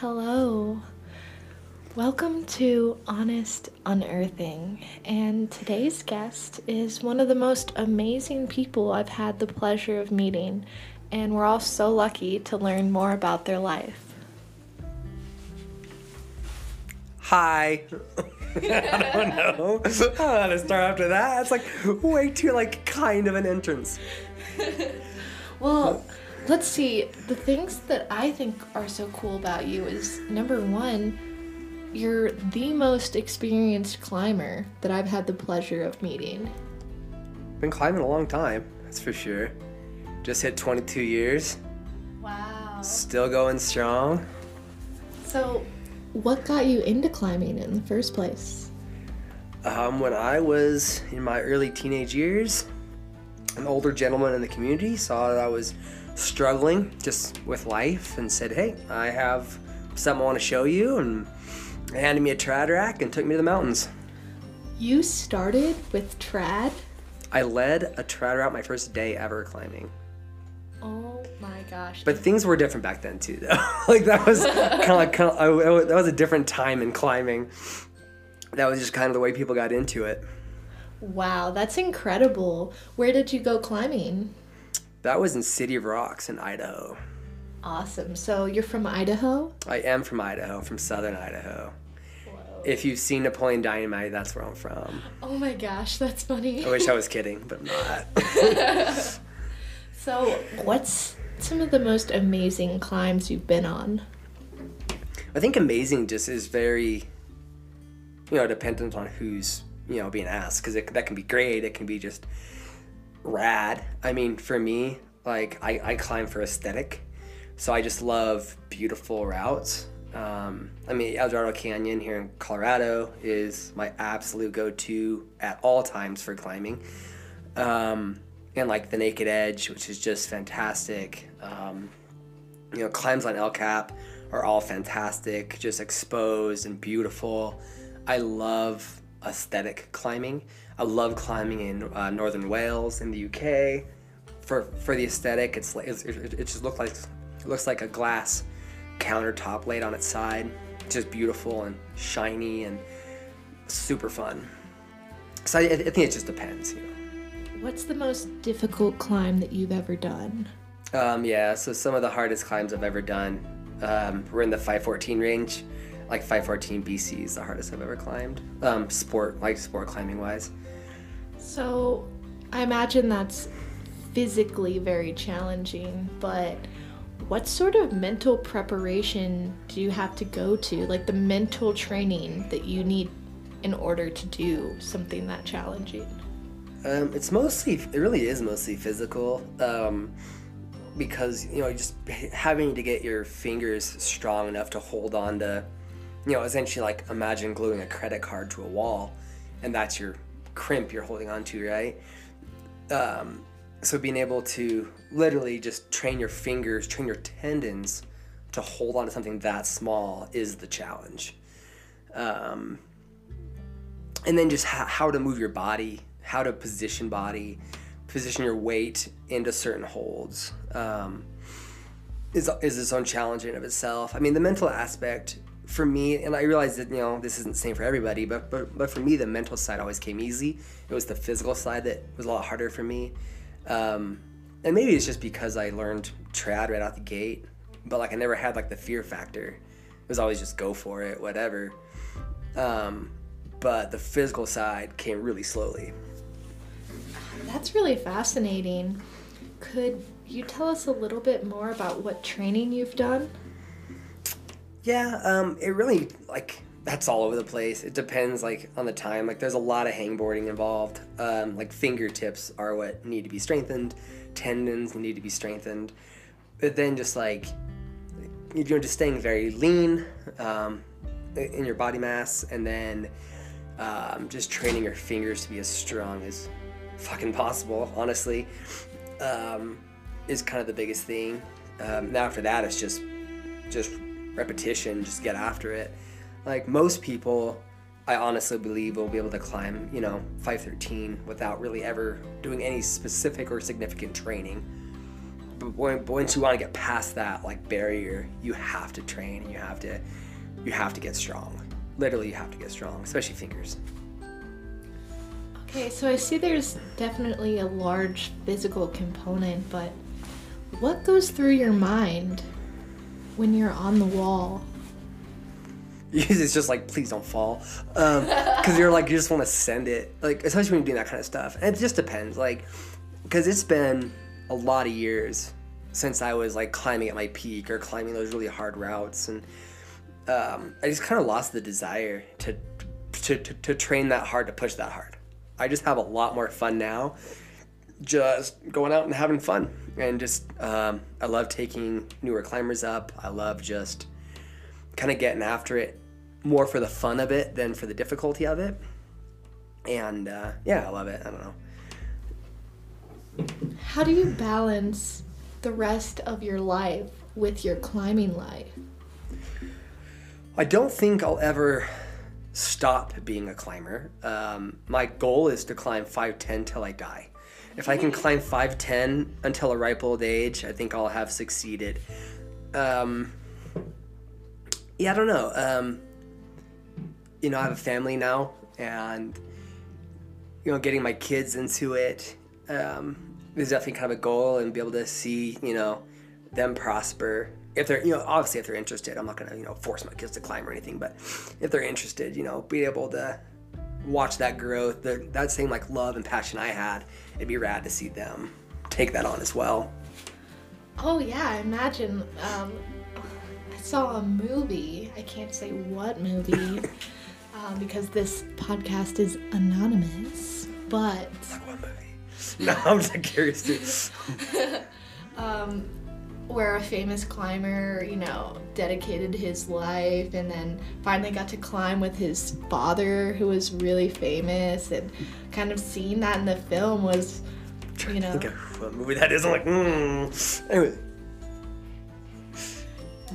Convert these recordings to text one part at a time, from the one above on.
Hello. Welcome to Honest Unearthing. And today's guest is one of the most amazing people I've had the pleasure of meeting. And we're all so lucky to learn more about their life. Hi. I don't know. I don't know how to start after that. It's like way too like kind of an entrance. Well, let's see. The things that I think are so cool about you is number one, you're the most experienced climber that I've had the pleasure of meeting. Been climbing a long time, that's for sure. Just hit 22 years. Wow. Still going strong. So, what got you into climbing in the first place? Um, when I was in my early teenage years, an older gentleman in the community saw that I was struggling just with life and said, Hey, I have something I want to show you. And handed me a trad rack and took me to the mountains. You started with trad? I led a trad route my first day ever climbing. Oh my gosh. But things were different back then too, though. like that was kind of like kind of, oh, that was a different time in climbing. That was just kind of the way people got into it. Wow, that's incredible. Where did you go climbing? That was in City of Rocks in Idaho. Awesome. So you're from Idaho? I am from Idaho, from southern Idaho. If you've seen Napoleon Dynamite, that's where I'm from. Oh my gosh, that's funny. I wish I was kidding, but I'm not. so, what's some of the most amazing climbs you've been on? I think amazing just is very, you know, dependent on who's, you know, being asked. Because that can be great, it can be just rad. I mean, for me, like, I, I climb for aesthetic. So I just love beautiful routes. Um, I mean, Eldorado Canyon here in Colorado is my absolute go-to at all times for climbing. Um, and like the Naked Edge, which is just fantastic. Um, you know, climbs on El Cap are all fantastic, just exposed and beautiful. I love aesthetic climbing. I love climbing in uh, northern Wales in the UK. For for the aesthetic, it's like it, it just looks like it looks like a glass countertop laid on its side. Just beautiful and shiny and super fun. So I, I think it just depends, you know. What's the most difficult climb that you've ever done? Um, yeah, so some of the hardest climbs I've ever done. Um, we're in the 514 range. Like 514 BC is the hardest I've ever climbed. Um, sport, like sport climbing wise. So I imagine that's physically very challenging, but what sort of mental preparation do you have to go to? Like the mental training that you need in order to do something that challenging? Um, it's mostly, it really is mostly physical. Um, because, you know, just having to get your fingers strong enough to hold on to, you know, essentially like imagine gluing a credit card to a wall and that's your crimp you're holding on to, right? Um, so being able to literally just train your fingers, train your tendons to hold on to something that small is the challenge. Um, and then just ha- how to move your body, how to position body, position your weight into certain holds um, is, is its own challenge in of itself. I mean, the mental aspect for me, and I realize that you know this isn't the same for everybody, but but but for me, the mental side always came easy. It was the physical side that was a lot harder for me. Um, and maybe it's just because I learned trad right out the gate, but like I never had like the fear factor. It was always just go for it, whatever. Um, but the physical side came really slowly. That's really fascinating. Could you tell us a little bit more about what training you've done? Yeah, um, it really like that's all over the place. It depends like on the time. Like there's a lot of hangboarding involved. Um, like fingertips are what need to be strengthened, tendons need to be strengthened. But then just like you know, just staying very lean um, in your body mass, and then um, just training your fingers to be as strong as fucking possible. Honestly, um, is kind of the biggest thing. Um, now after that, it's just just repetition. Just get after it like most people i honestly believe will be able to climb you know 513 without really ever doing any specific or significant training but, once you want to get past that like barrier, you have to train. And you have to, you have to get strong. Literally, you have to get strong, especially fingers. Okay, so I see there's definitely a large physical component, but what goes through your mind when you're on the wall? it's just like please don't fall. Because you're like you just want to send it. Like especially when you're doing that kind of stuff. And it just depends like because it's been a lot of years since i was like climbing at my peak or climbing those really hard routes. And um, i just kind of lost the desire to, to, to to train that hard to push that hard. I just have a lot more fun now just going out and having fun and just um, i love taking newer climbers up i love just kind of getting after it more for the fun of it than for the difficulty of it. And uh, yeah, I love it. I don't know. How do you balance the rest of your life with your climbing life? I don't think I'll ever stop being a climber. Um, my goal is to climb 5'10 till I die. If I can climb 5'10 until a ripe old age, I think I'll have succeeded. Um, yeah, I don't know. Um, you know, I have a family now, and you know, getting my kids into it um, is definitely kind of a goal, and be able to see, you know, them prosper. If they're, you know, obviously if they're interested, I'm not gonna, you know, force my kids to climb or anything, but if they're interested, you know, be able to watch that growth, the, that same like love and passion I had, it'd be rad to see them take that on as well. Oh yeah, I imagine. Um, I saw a movie. I can't say what movie. um, because this podcast is anonymous, but. Like what movie? No, I'm just curious too. um, where a famous climber, you know, dedicated his life and then finally got to climb with his father, who was really famous, and kind of seeing that in the film was, you know. think of what movie that is. I'm like, hmm. Anyway.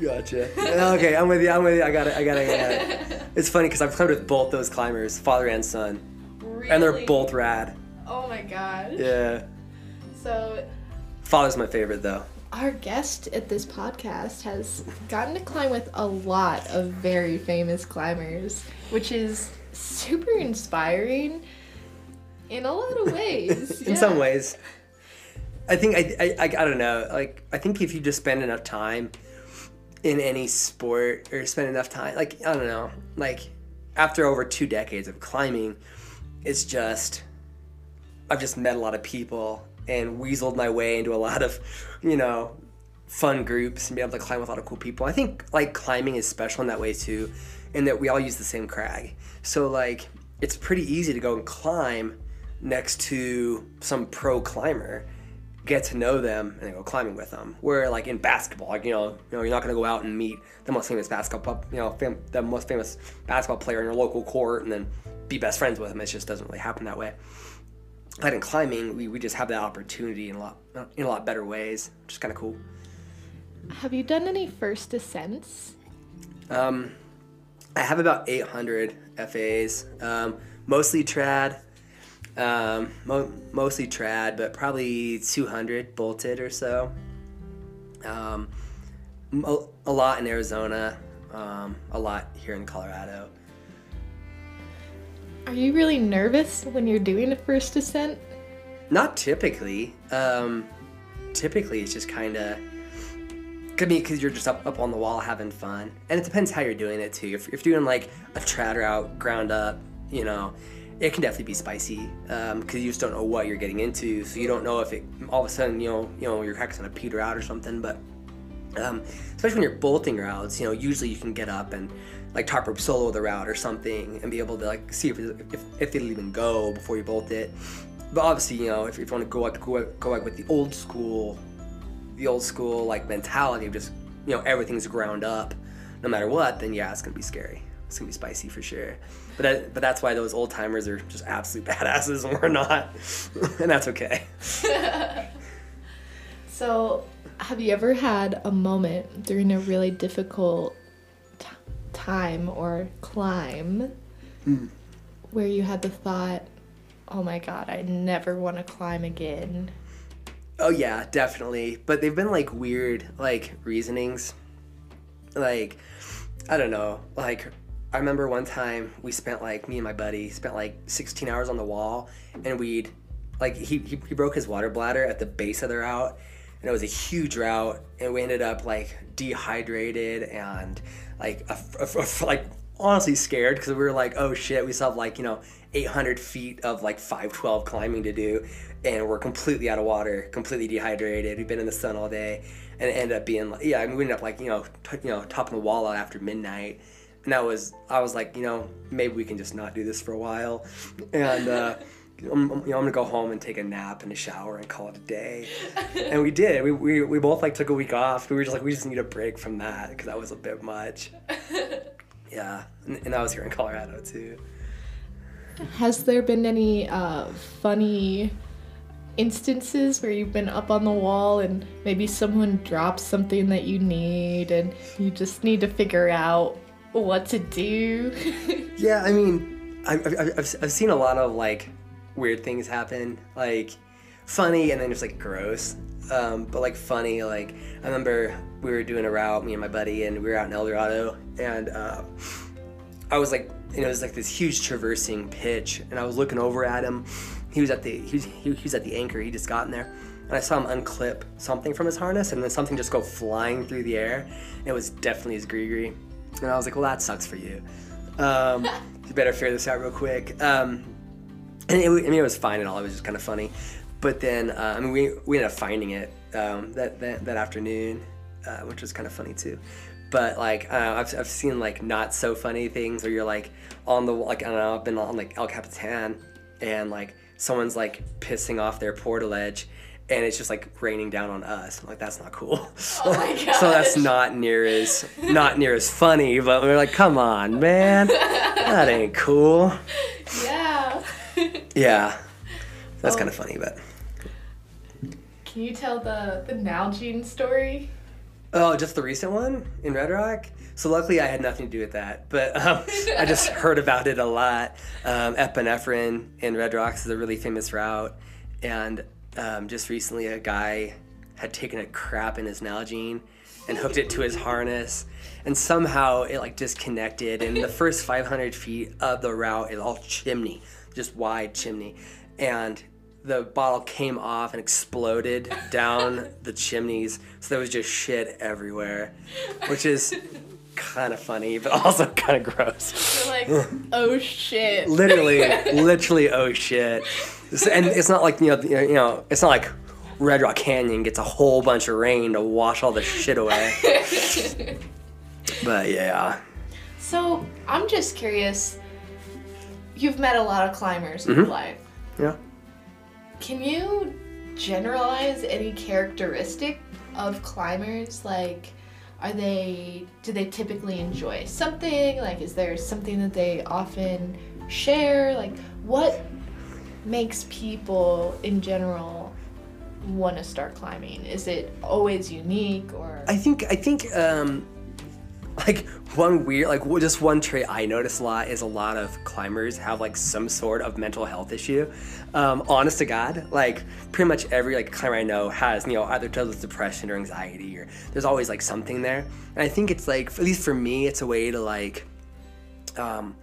Gotcha. okay, I'm with you. I'm with you. I got it. I got it. I got it. It's funny because I've climbed with both those climbers, father and son, Really? and they're both rad. Oh my gosh. Yeah. So Father's my favorite though. Our guest at this podcast has gotten to climb with a lot of very famous climbers, which is super inspiring in a lot of ways. In some ways. I think I, I, I I don't know. Like I think if you just spend enough time in any sport or spend enough time, like I don't know, like after over two decades of climbing, it's just I've just met a lot of people and weaseled my way into a lot of, you know, fun groups and be able to climb with a lot of cool people. I think like climbing is special in that way too, in that we all use the same crag. So like it's pretty easy to go and climb next to some pro climber, get to know them, and then go climbing with them. Where like in basketball, like you know, you know, you're not gonna go out and meet the most famous basketball, you know, fam- the most famous basketball player in your local court, and then be best friends with them. It just doesn't really happen that way. But in climbing, we, we just have that opportunity in a lot in a lot better ways, which is kind of cool. Have you done any first ascents? Um, I have about 800 FAs, um, mostly trad, um, mo- mostly trad, but probably 200 bolted or so. Um, mo- a lot in Arizona, um, a lot here in Colorado. Are you really nervous when you're doing a first descent? Not typically. Um, typically, it's just kind of. Could be because you're just up, up on the wall having fun. And it depends how you're doing it too. If, if you're doing like a trad route, ground up, you know, it can definitely be spicy because you just don't know what you're getting into. So you don't know if it all of a sudden, you know, you know, your heck's gonna peter out or something. But um, especially when you're bolting routes, you know, usually you can get up and like top rope solo the route or something and be able to like see if, if, if it'll even go before you bolt it. But obviously, you know, if, if you want to go like go, go like with the old school, the old school like mentality of just you know everything's ground up, no matter what, then yeah, it's gonna be scary. It's gonna be spicy for sure. But that, but that's why those old timers are just absolute badasses and we're not, and that's okay. So, have you ever had a moment during a really difficult t- time or climb hmm. where you had the thought, oh my god, I never want to climb again? Oh yeah, definitely. But they've been like weird like reasonings. Like I don't know. Like I remember one time we spent like me and my buddy spent like 16 hours on the wall and we'd like he, he, he broke his water bladder at the base of the route and it was a huge route and we ended up like dehydrated and like a, a, a, like honestly scared because we were like oh shit we still have like you know 800 feet of like 512 climbing to do and we're completely out of water completely dehydrated. We've been in the sun all day and it ended up being like yeah I mean, we ended up like you know t- you know topping the wall out after midnight. And that was I was like you know maybe we can just not do this for a while. And uh I'm, you know, I'm gonna go home and take a nap and a shower and call it a day. and we did. We, we, we both like took a week off. We were just like, we just need a break from that because that was a bit much. yeah, and, and I was here in Colorado too. Has there been any uh, funny instances where you've been up on the wall and maybe someone drops something that you need and you just need to figure out what to do? yeah, I mean, I've, I've, I've seen a lot of like weird things happen, like funny and then just like gross. Um, but like funny, like I remember we were doing a route, me and my buddy, and we were out in Eldorado, and uh, I was like, you know, it was like this huge traversing pitch, and I was looking over at him. He was at the he was, he was at the anchor. He just gotten there, and I saw him unclip something from his harness, and then something just go flying through the air. And it was definitely his GriGri and I was like, well, that sucks for you. Um, you better figure this out real quick. Um, and it, I mean, it was fine and all. It was just kind of funny. But then, uh, I mean, we, we ended up finding it um, that, that, that afternoon, uh, which was kind of funny too. But like, uh, I've, I've seen like not so funny things where you're like on the, like, I don't know, I've been on like El Capitan and like someone's like pissing off their portaledge and it's just like raining down on us. I'm like that's not cool. Oh so that's not near as not near as funny. But we're like, come on, man, that ain't cool. Yeah. Yeah, that's Oh. kind of funny, but Can you tell the the Nalgene story? oh, just the recent one in Red Rock. So luckily, I had nothing to do with that, but um, I just heard about it a lot. Um, epinephrine in Red Rocks is a really famous route, and um, just recently, a guy had taken a crap in his Nalgene and hooked it to his harness, and somehow it like disconnected. And the first 500 feet of the route is all chimney, just wide chimney, and the bottle came off and exploded down the chimneys. So there was just shit everywhere, which is kind of funny, but also kind of gross. You're like, oh shit. Literally, literally, oh shit. And it's not like you know, you know, it's not like Red Rock Canyon gets a whole bunch of rain to wash all the shit away. But yeah, So I'm just curious. You've met a lot of climbers in your life. yeah. Can you generalize any characteristic of climbers? Like, are they do they typically enjoy something? Like, is there something that they often share? Like, what makes people in general want to start climbing? Is it always unique or? I think I think um, like one weird like just one trait I notice a lot is a lot of climbers have like some sort of mental health issue. Um, honest to God, like pretty much every like climber I know has you know either deals with depression or anxiety or there's always like something there. And I think it's like at least for me, it's a way to like um,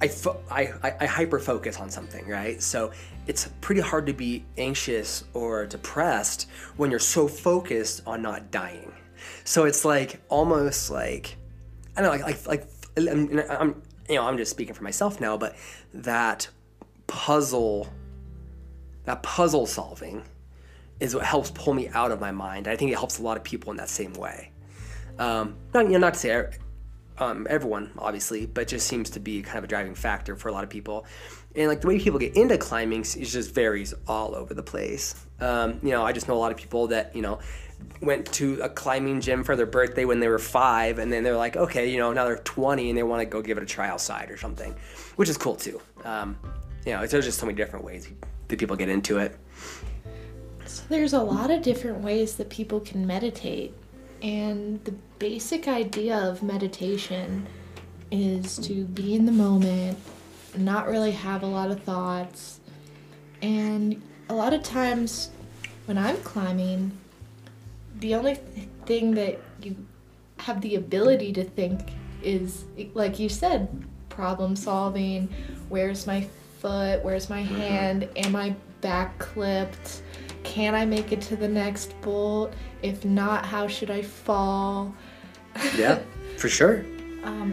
I, fo- I, I, I hyper focus on something, right? So it's pretty hard to be anxious or depressed when you're so focused on not dying. So it's like almost like I don't know, like like like I'm, I'm you know I'm just speaking for myself now, but that puzzle, that puzzle solving, is what helps pull me out of my mind. I think it helps a lot of people in that same way. Um, not you know, not to say um, everyone, obviously, but just seems to be kind of a driving factor for a lot of people. And like the way people get into climbing is just varies all over the place. Um, you know, I just know a lot of people that you know went to a climbing gym for their birthday when they were five, and then they're like, okay, you know, now they're 20 and they want to go give it a try outside or something, which is cool too. Um, you know, there's just so many different ways that people get into it. So there's a lot of different ways that people can meditate. And the basic idea of meditation is to be in the moment, not really have a lot of thoughts. And a lot of times when I'm climbing, the only th- thing that you have the ability to think is, like you said, problem solving. Where's my foot? Where's my hand? Am I back clipped? Can I make it to the next bolt? If not, how should I fall? Yeah, for sure. Um,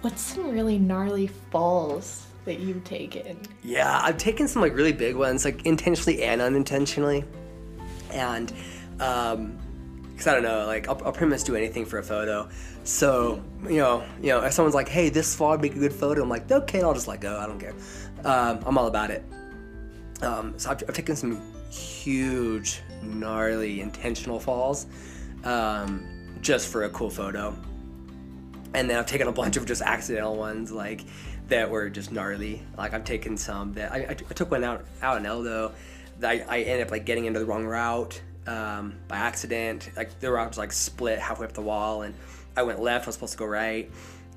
what's some really gnarly falls that you've taken? Yeah, I've taken some like really big ones, like intentionally and unintentionally, and um, cause I don't know, like I'll, I'll pretty much do anything for a photo. So you know, you know, if someone's like, "Hey, this fall would make a good photo," I'm like, "Okay, I'll just let go. I don't care. Um, I'm all about it." Um, so I've, I've taken some huge, gnarly, intentional falls, um, just for a cool photo and then I've taken a bunch of just accidental ones like that were just gnarly. Like I've taken some that I, took one out out in Eldo I, I ended up like getting into the wrong route um, by accident. Like the route was like split halfway up the wall, and I went left. I was supposed to go right,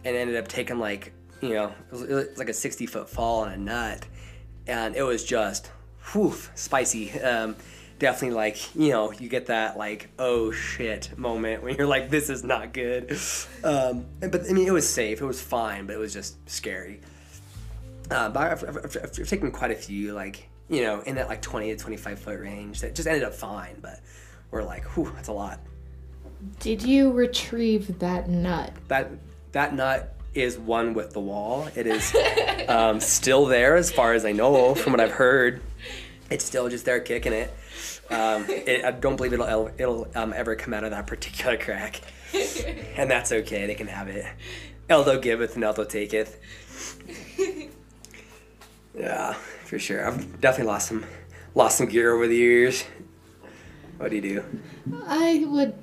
and ended up taking like you know it was, it was like a sixty foot fall on a nut, and it was just whew spicy. Um, definitely like you know you get that like oh shit moment when you're like this is not good um, but i mean it was safe it was fine but it was just scary uh, but I've, I've, I've, I've taken quite a few like you know in that like 20 to 25 foot range that just ended up fine but we're like whew that's a lot Did you retrieve that nut? that that nut is one with the wall it is um, still there as far as i know from what i've heard it's still just there kicking it um, it, I don't believe it'll it'll um, ever come out of that particular crack, and that's okay. They can have it. Eldo giveth and Eldo taketh. Yeah, for sure. I've definitely lost some lost some gear over the years. What do you do? I would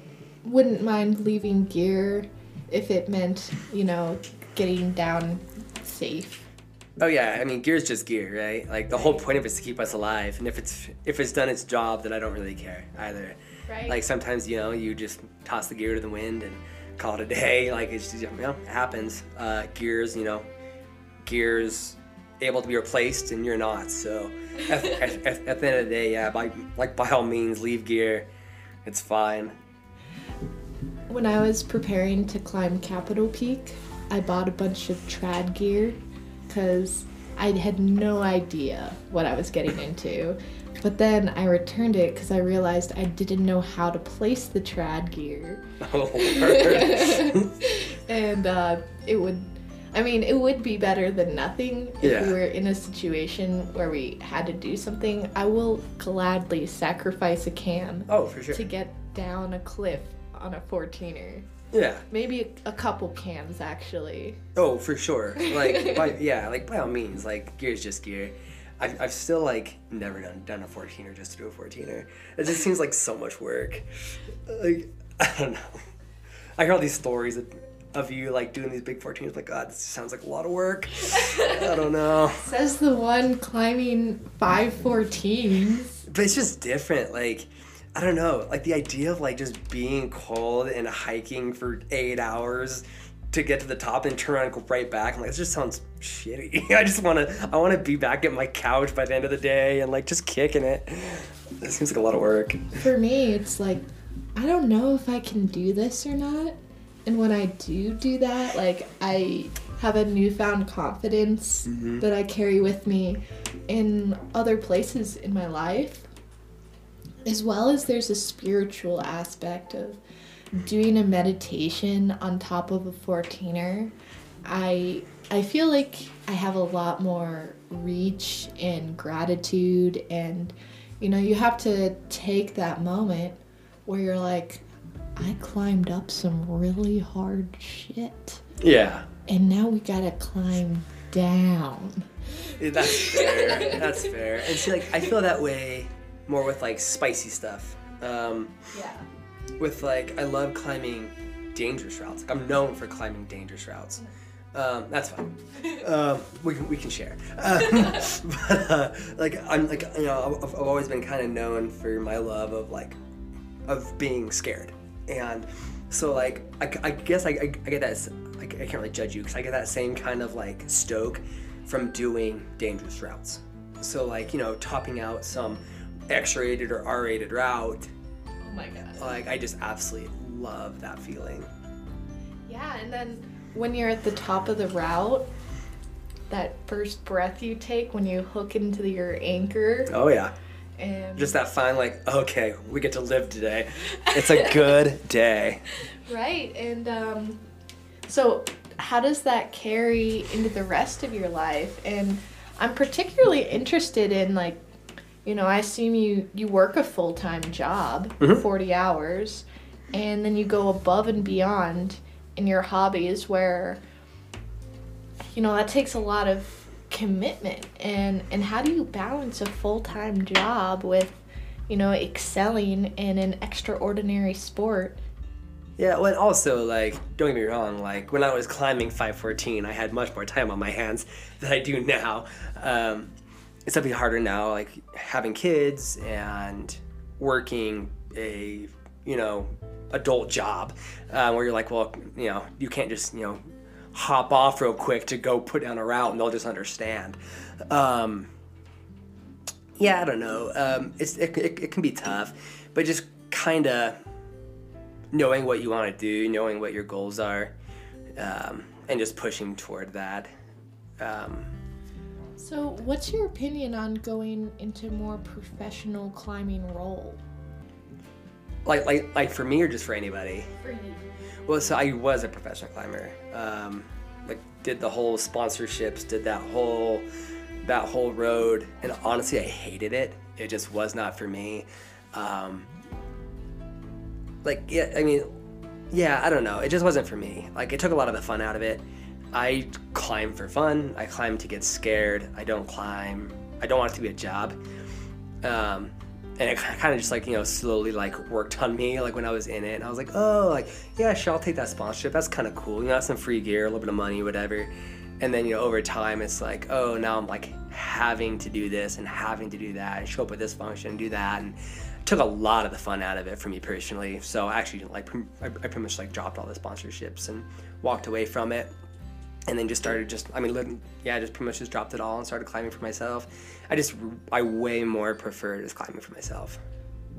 wouldn't mind leaving gear if it meant, you know, getting down safe. Oh yeah, I mean gear's just gear, right? Like the whole point of it is to keep us alive, and if it's if it's done its job, then I don't really care either. Right. Like sometimes you know you just toss the gear to the wind and call it a day. Like it's just, you know it happens. Uh, gears, you know, gears able to be replaced and you're not. So at, at, at, at the end of the day, yeah, by like by all means leave gear. It's fine. When I was preparing to climb Capitol Peak, I bought a bunch of trad gear because I had no idea what I was getting into. But then I returned it because I realized I didn't know how to place the trad gear. Oh, and uh, it would, I mean, it would be better than nothing if Yeah. we were in a situation where we had to do something. I will gladly sacrifice a cam oh, for sure. to get down a cliff on a 14er. Yeah. Maybe a, couple cams actually. Oh, for sure. Like, by, yeah, like by all means, like gear's just gear. I've, I've still like never done done a 14er just to do a 14er. It just seems like so much work. Like, I don't know. I hear all these stories of, of you like doing these big 14ers. Like, God, this sounds like a lot of work. I don't know. Says the one climbing 514s. But it's just different. Like, I don't know. Like the idea of like just being cold and hiking for eight hours to get to the top and turn around and go right back. I'm like, this just sounds shitty. I just want to. I want to be back at my couch by the end of the day and like just kicking it. It seems like a lot of work. For me, it's like, I don't know if I can do this or not. And when I do do that, like, I have a newfound confidence mm-hmm. that I carry with me in other places in my life. As well as there's a spiritual aspect of mm-hmm. doing a meditation on top of a 14er. I I feel like I have a lot more reach and gratitude and you know, you have to take that moment where you're like I climbed up some really hard shit Yeah, and now we got to climb down. that's fair. that's fair. And see, like I feel that way more with like spicy stuff. Um, Yeah. with like I love climbing dangerous routes. Like I'm known for climbing dangerous routes. Um, that's fine. Um, we can we can share. Um, but uh, like I'm like you know I've, I've always been kind of known for my love of like of being scared, and so like I, I guess I, I, I get that I can't really judge you because I get that same kind of like stoke from doing dangerous routes. So like you know topping out some X-rated or R-rated route. Oh my god. Like I just absolutely love that feeling. Yeah, and then when you're at the top of the route, that first breath you take when you hook into your anchor Oh yeah. And Just that fine like, okay, we get to live today. It's a good day. right and um so how does that carry into the rest of your life and i'm particularly interested in like you know i assume you you work a full-time job Mhm. 40 hours and then you go above and beyond in your hobbies where you know that takes a lot of commitment and and how do you balance a full-time job with you know excelling in an extraordinary sport Yeah, well, also like, don't get me wrong. Like when I was climbing 514, I had much more time on my hands than I do now. Um, it's definitely harder now, like having kids and working a you know adult job, uh, where you're like, well, you know, you can't just you know hop off real quick to go put down a route and they'll just understand. Um, yeah, I don't know. Um, it's it, it, it can be tough, but just kind of knowing what you want to do, knowing what your goals are, um, and just pushing toward that. Um, So, what's your opinion on going into more professional climbing role? like, like, like for me or just for anybody. For you. Well, so I was a professional climber. Um, like, did the whole sponsorships, did that whole, that whole road, and honestly, I hated it. It just was not for me. Um, like, yeah, I mean, yeah, I don't know. It just wasn't for me. Like, it took a lot of the fun out of it. I climb for fun. I climb to get scared. I don't climb. I don't want it to be a job. Um, and it kind of just like you know slowly like worked on me like when I was in it. And I was like, oh, like yeah, sure, I'll take that sponsorship. That's kind of cool. You know, some free gear, a little bit of money, whatever. And then you know over time, it's like, oh, now I'm like having to do this and having to do that and show up at this function and do that and took a lot of the fun out of it for me personally. So I actually like pr- I, I pretty much like dropped all the sponsorships and walked away from it and then just started just i mean yeah just pretty much just dropped it all and started climbing for myself. I just i way more prefer just climbing for myself.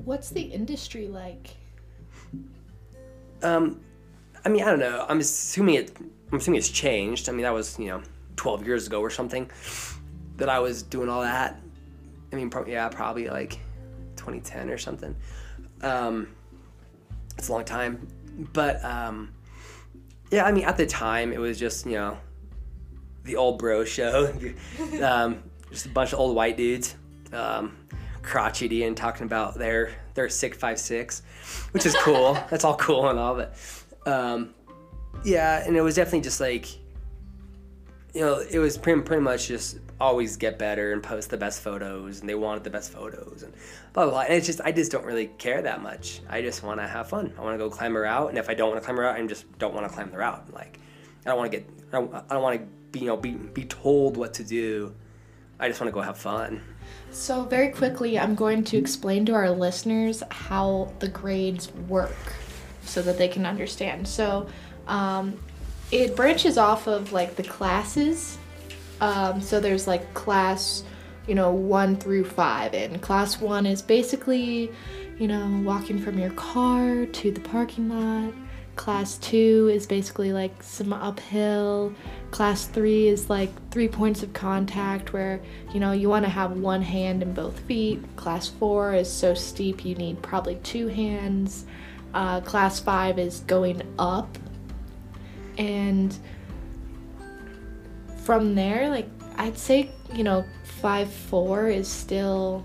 What's the industry like? um i mean i don't know. I'm assuming it i'm assuming it's changed. I mean that was you know 12 years ago or something that i was doing all that. I mean pro- yeah probably like 2010 or something. Um it's a long time but um yeah i mean at the time it was just you know the old bro show. Um, just a bunch of old white dudes um, crotchety and talking about their their sick five six which is cool. That's all cool and all but um, yeah and it was definitely just like you know it was pretty, pretty much just always get better and post the best photos and they wanted the best photos and blah blah blah. And it's just i just don't really care that much. I just want to have fun. I want to go climb a route and if i don't want to climb a route i just don't want to climb the route. Like i don't want to get i don't, I don't want to be you know be, be told what to do. I just want to go have fun. So, very quickly, I'm going to explain to our listeners how the grades work so that they can understand. So, um, it branches off of like the classes. Um, so, there's like class, you know, one through five, and class one is basically, you know, walking from your car to the parking lot. Class two is basically like some uphill. Class three is like three points of contact where you know you want to have one hand in both feet. Class four is so steep you need probably two hands. Uh, class five is going up, and from there, like I'd say, you know, five four is still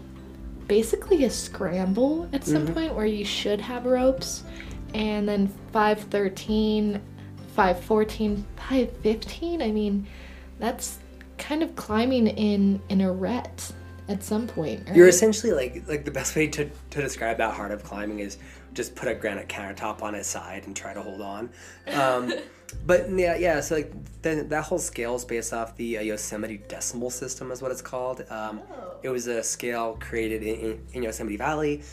basically a scramble at some point where you should have ropes and then 513 514 515 i mean that's kind of climbing in in a rut at some point right? You're essentially like like the best way to, to describe that hard of climbing is just put a granite countertop on its side and try to hold on. Um, but yeah, yeah. So like that whole scale is based off the uh, Yosemite Decimal System, is what it's called. Um, Oh. It was a scale created in, in, in Yosemite Valley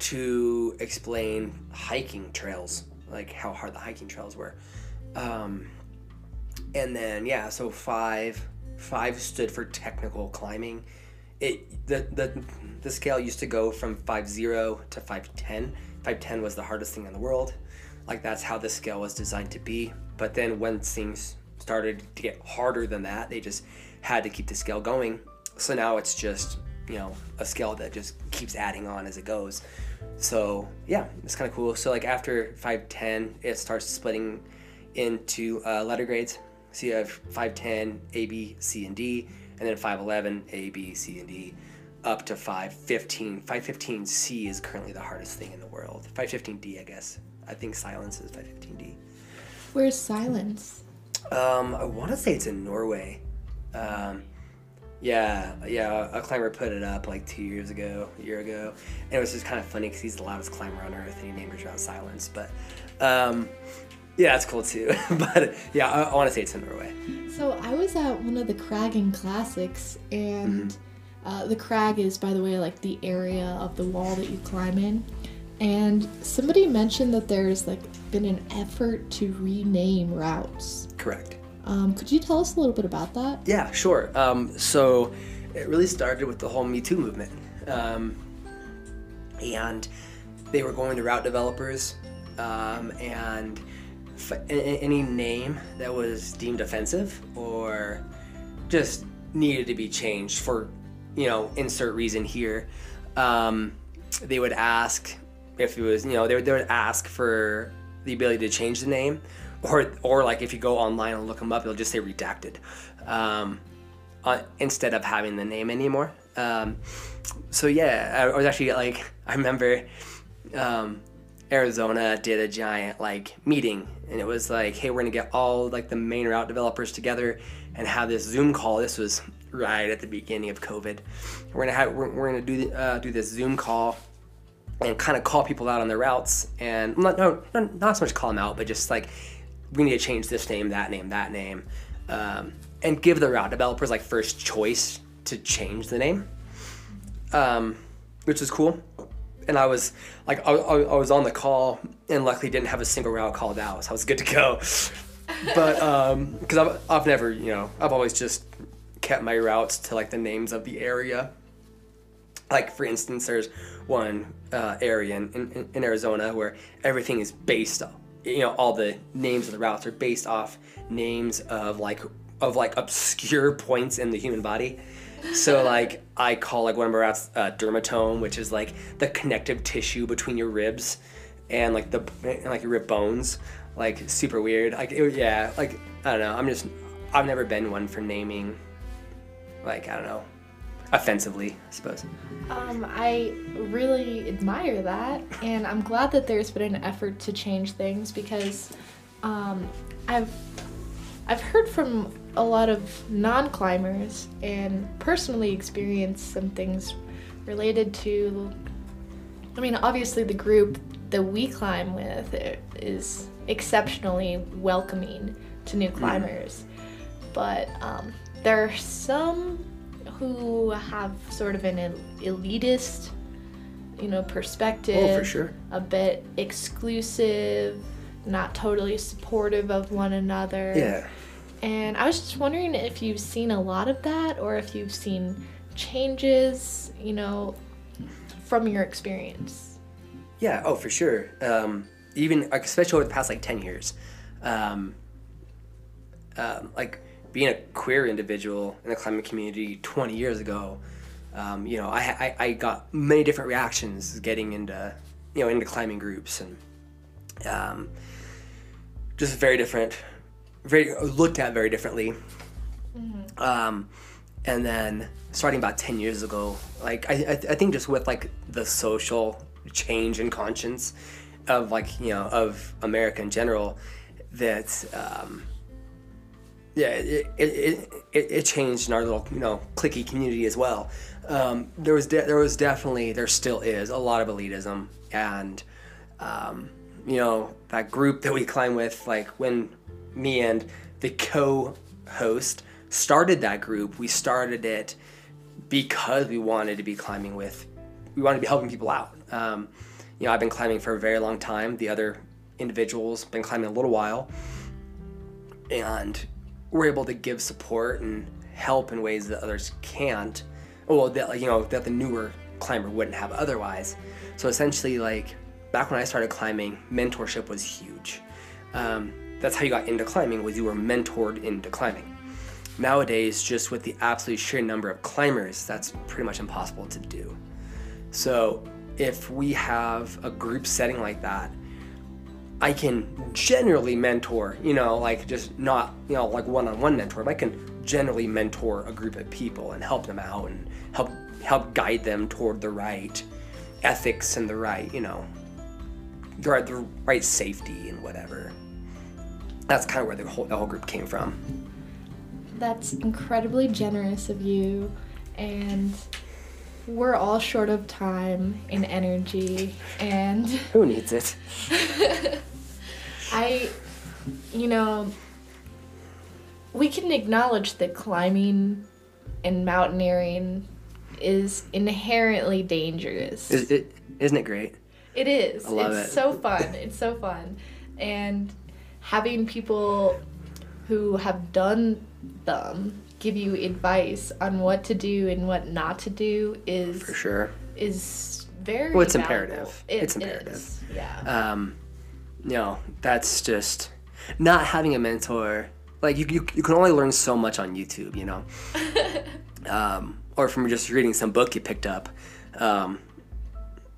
to explain hiking trails, like how hard the hiking trails were. Um, and then yeah, so five five stood for technical climbing, it the the the scale used to go from five zero to five ten. Five ten was the hardest thing in the world. Like that's how the scale was designed to be. But then when things started to get harder than that, they just had to keep the scale going. So now it's just you know a scale that just keeps adding on as it goes. So yeah, it's kind of cool. So like after five ten, it starts splitting into uh, letter grades. So you have 510, A, B, C, and D, and then 511, A, B, C, and D, up to 515. 515C is currently the hardest thing in the world. 515D, I guess. I think silence is 515D. Where's silence? Um, I want to say it's in Norway. Um, yeah, yeah, a climber put it up like two years ago, a year ago. And it was just kind of funny because he's the loudest climber on earth and he named his route Silence. But um, yeah, it's cool too. but yeah, I, I want to say it's in Norway. So I was at one of the Craggin' Classics, and uh, the crag is, by the way, like the area of the wall that you climb in. And somebody mentioned that there's like been an effort to rename routes. Correct. Um, could you tell us a little bit about that? Yeah, sure. Um, so it really started with the whole Me Too movement. Um, and they were going to route developers um, and f- any name that was deemed offensive or just needed to be changed for, you know, insert reason here. Um, they would ask if it was, you know, they would, they would ask for the ability to change the name, or or like if you go online and look them up, it'll just say redacted, um, uh, instead of having the name anymore. Um, so yeah, I was actually like, I remember um, Arizona did a giant like meeting, and it was like, hey, we're gonna get all like the main route developers together and have this Zoom call. This was right at the beginning of COVID. We're gonna have we're, we're gonna do uh, do this Zoom call and kind of call people out on their routes and not no not, not so much call them out, but just like we need to change this name, that name, that name, um, and give the route developers like first choice to change the name, um, which is cool. And I was like, I, I, I was on the call and luckily didn't have a single route called out, so I was good to go. But because I've, I've never, you know, I've always just kept my routes to like the names of the area. Like for instance, there's one uh, area in, in, in Arizona where everything is based off you know, all the names of the routes are based off names of like of like obscure points in the human body. So like I call like one of my routes uh, dermatome, which is like the connective tissue between your ribs and like the and, like your rib bones. Like super weird. Like it, yeah, like I don't know. I'm just I've never been one for naming like I don't know offensively, I suppose. Um, I really admire that, and I'm glad that there's been an effort to change things because um, I've I've heard from a lot of non-climbers and personally experienced some things related to. I mean, obviously, the group that we climb with is exceptionally welcoming to new climbers, but um, there are some who have sort of an elitist, you know, perspective. Oh, for sure. A bit exclusive, not totally supportive of one another. Yeah. And I was just wondering if you've seen a lot of that or if you've seen changes, you know, from your experience. Yeah, oh, for sure. Um, even especially over the past like ten years, um, um, like being a queer individual in the climbing community twenty years ago, um, you know, I, I I got many different reactions getting into you know into climbing groups and um, just very different, very looked at very differently. Um, and then starting about 10 years ago like I, I, I think just with like the social change in conscience of like you know of america in general that um, yeah it, it, it, it, changed in our little you know cliquey community as well. Um, there was de- there was definitely there still is a lot of elitism and um, you know that group that we climb with like when me and the co-host started that group we started it because we wanted to be climbing with we wanted to be helping people out. Um, you know i've been climbing for a very long time. The other individuals been climbing a little while. And we're able to give support and help in ways that others can't well, that you know that the newer climber wouldn't have otherwise. So essentially, like back when I started climbing, mentorship was huge. Um, that's how you got into climbing was you were mentored into climbing. Nowadays, just with the absolute sheer number of climbers, that's pretty much impossible to do. So if we have a group setting like that, I can generally mentor, you know, like just not, you know, like one-on-one mentor, but I can generally mentor a group of people and help them out and help help guide them toward the right ethics and the right, you know, the right, the right safety and whatever. That's kind of where the whole, the whole group came from. That's incredibly generous of you, and we're all short of time and energy, and Who needs it? I, you know, we can acknowledge that climbing and mountaineering is inherently dangerous. Is it isn't it great? It is. I love it's it. so fun. It's so fun. And having people who have done them give you advice on what to do and what not to do is For sure. is very Well, it's valuable. imperative. It It's imperative. is, Yeah. um, you know, that's just not having a mentor. Like you, you, you can only learn so much on YouTube, you know, um, or from just reading some book you picked up. Um,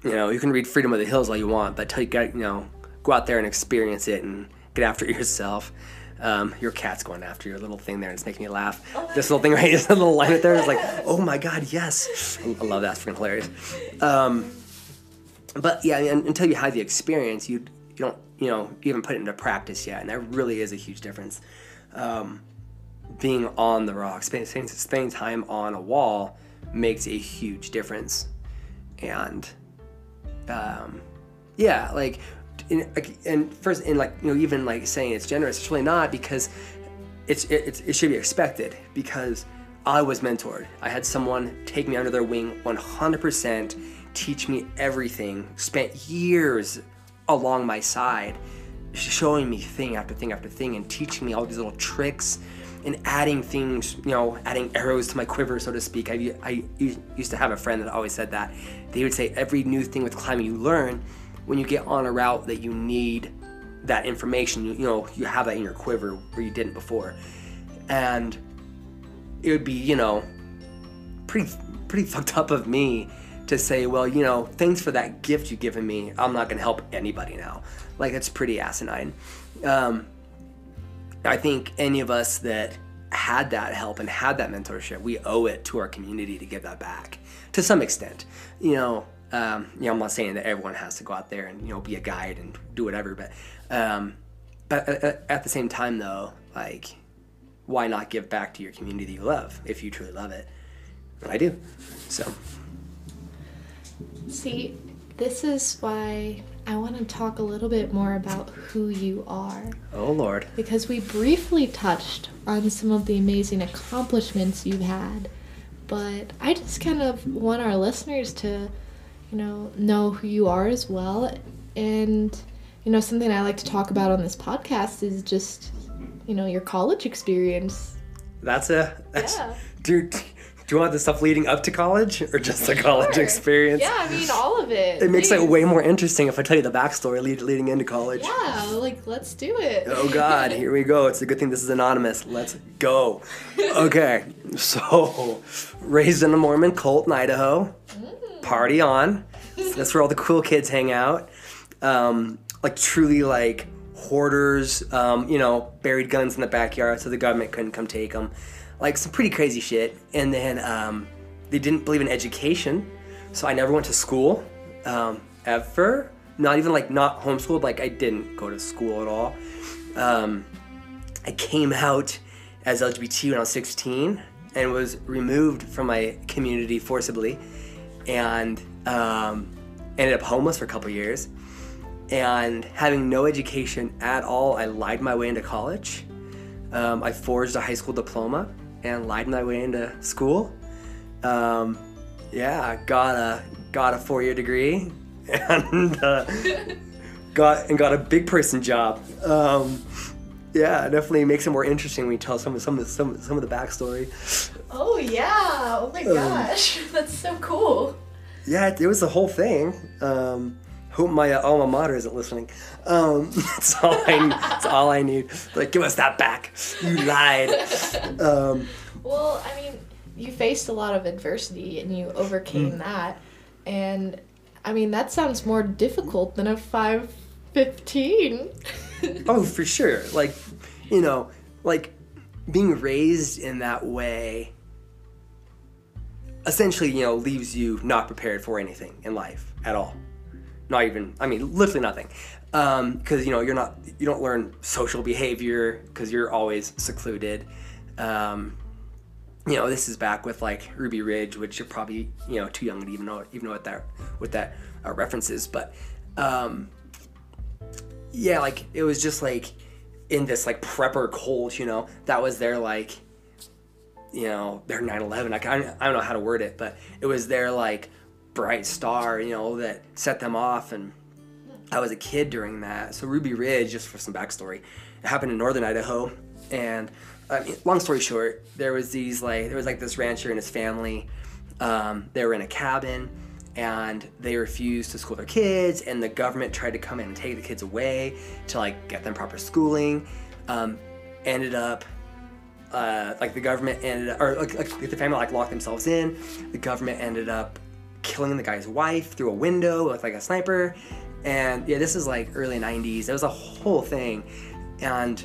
you know, you can read Freedom of the Hills all you want, but till you get, you know, go out there and experience it and get after it yourself. Um, your cat's going after your little thing there, and it's making me laugh. this little thing right, here, this little line right there is like, oh my god, yes! I love that. It's freaking hilarious. Um, but yeah, until you have the experience, you you don't you know haven't put it into practice yet, and that really is a huge difference. Um, being on the rock, spending, spending time on a wall makes a huge difference, and um, yeah, like, in, and first, in like you know even like saying it's generous, it's really not because it's it, it's, it should be expected because I was mentored. I had someone take me under their wing 100%, teach me everything, spent years along my side, showing me thing after thing after thing, and teaching me all these little tricks and adding things, you know, adding arrows to my quiver, so to speak. I, I used to have a friend that always said that. They would say every new thing with climbing you learn when you get on a route that you need that information, you, you know, you have that in your quiver where you didn't before. And it would be, you know, pretty pretty fucked up of me to say, well, you know, thanks for that gift you've given me. I'm not gonna help anybody now. Like it's pretty asinine. Um, I think any of us that had that help and had that mentorship, we owe it to our community to give that back to some extent. You know, um, you know, I'm not saying that everyone has to go out there and you know be a guide and do whatever, but um, but at, at the same time though, like, why not give back to your community that you love if you truly love it? I do. So See, this is why I want to talk a little bit more about who you are. oh lord, Because we briefly touched on some of the amazing accomplishments you've had, but I just kind of want our listeners to, you know, know who you are as well. And, you know, something I like to talk about on this podcast is just, you know, your college experience. that's a that's Yeah. dude. Do you want the stuff leading up to college or just the college Sure. experience? Yeah, I mean, all of it. It makes it way more interesting if I tell you the backstory lead, leading into college. Yeah, like, let's do it. Oh God, here we go. It's a good thing this is anonymous. Let's go. Okay, so raised in a Mormon cult in Idaho. Party on. That's where all the cool kids hang out. Um, like truly like hoarders. Um, you know, buried guns in the backyard so the government couldn't come take them. Like some pretty crazy shit. And then um, they didn't believe in education, so I never went to school um, ever. Not even like not homeschooled. Like I didn't go to school at all. Um, I came out as LGBT when I was 16 and was removed from my community forcibly, and um, ended up homeless for a couple years. And having no education at all, I lied my way into college. Um, I forged a high school diploma and lied my way into school. Um, yeah, got a got a four year degree and uh, got and got a big person job. Um, yeah, definitely makes it more interesting when you tell some of some of some some of the backstory. Oh yeah! Oh my gosh, that's so cool. Yeah, it, it was the whole thing. Um, hope my uh, alma mater isn't listening. Um, that's all I. That's all I need. Like, give us that back. You lied. Um, Well, I mean, you faced a lot of adversity and you overcame Hmm. that, and I mean that sounds more difficult than a five fifteen. oh, for sure. Like, you know, like being raised in that way. Essentially, you know, leaves you not prepared for anything in life at all. Not even. I mean, literally nothing. Because you know, you're not. You don't learn social behavior because you're always secluded. Um, you know, this is back with like Ruby Ridge, which you're probably you know too young to even know even know what that what that uh, reference is. But um, yeah, like it was just like in this like prepper cult, you know, that was their like, you know, their 9/11. Like I, I don't know how to word it, but it was their like bright star, you know, that set them off. And I was a kid during that. So Ruby Ridge, just for some backstory, it happened in northern Idaho, and I mean, long story short, there was these like there was like this rancher and his family. Um, they were in a cabin and they refused to school their kids and the government tried to come in and take the kids away to like get them proper schooling um, ended up uh, like the government ended or like, like the family like locked themselves in the government ended up killing the guy's wife through a window with like a sniper and yeah this is like early 90s it was a whole thing and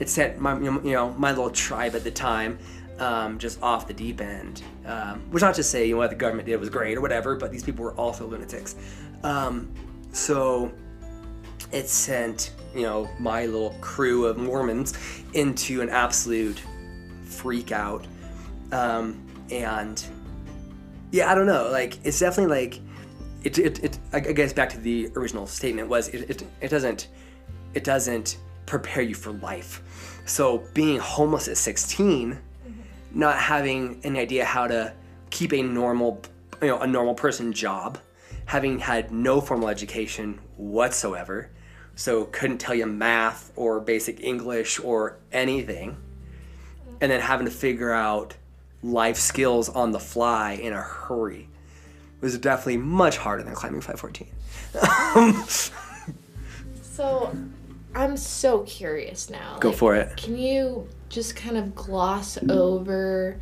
it set my you know my little tribe at the time um, just off the deep end. Um, which not to say you know what the government did was great or whatever, but these people were also lunatics. Um, so it sent you know my little crew of Mormons into an absolute freak out, um, and yeah, I don't know. Like it's definitely like it. It. it I guess back to the original statement was it. It, it doesn't. It doesn't prepare you for life. So being homeless at 16 mm-hmm. not having any idea how to keep a normal you know a normal person job having had no formal education whatsoever so couldn't tell you math or basic english or anything and then having to figure out life skills on the fly in a hurry was definitely much harder than climbing 514 So, I'm so curious now. go Like, for it Can you just kind of gloss over,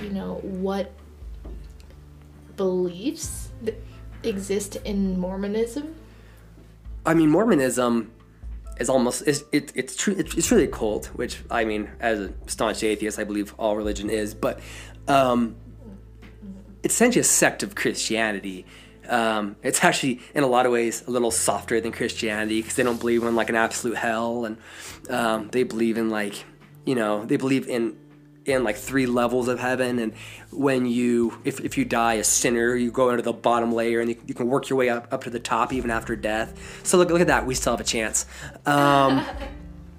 you know, what beliefs exist in Mormonism? I mean, Mormonism is almost it's it, it's true it's, it's really a cult, which I mean, as a staunch atheist, I believe all religion is, but um, it's essentially a sect of Christianity. Um, it's actually in a lot of ways a little softer than Christianity because they don't believe in like an absolute hell, and um, they believe in like you know they believe in in like three levels of heaven and when you if, if you die a sinner you go into the bottom layer and you, you can work your way up, up to the top even after death. So look, look at that. We still have a chance. Um,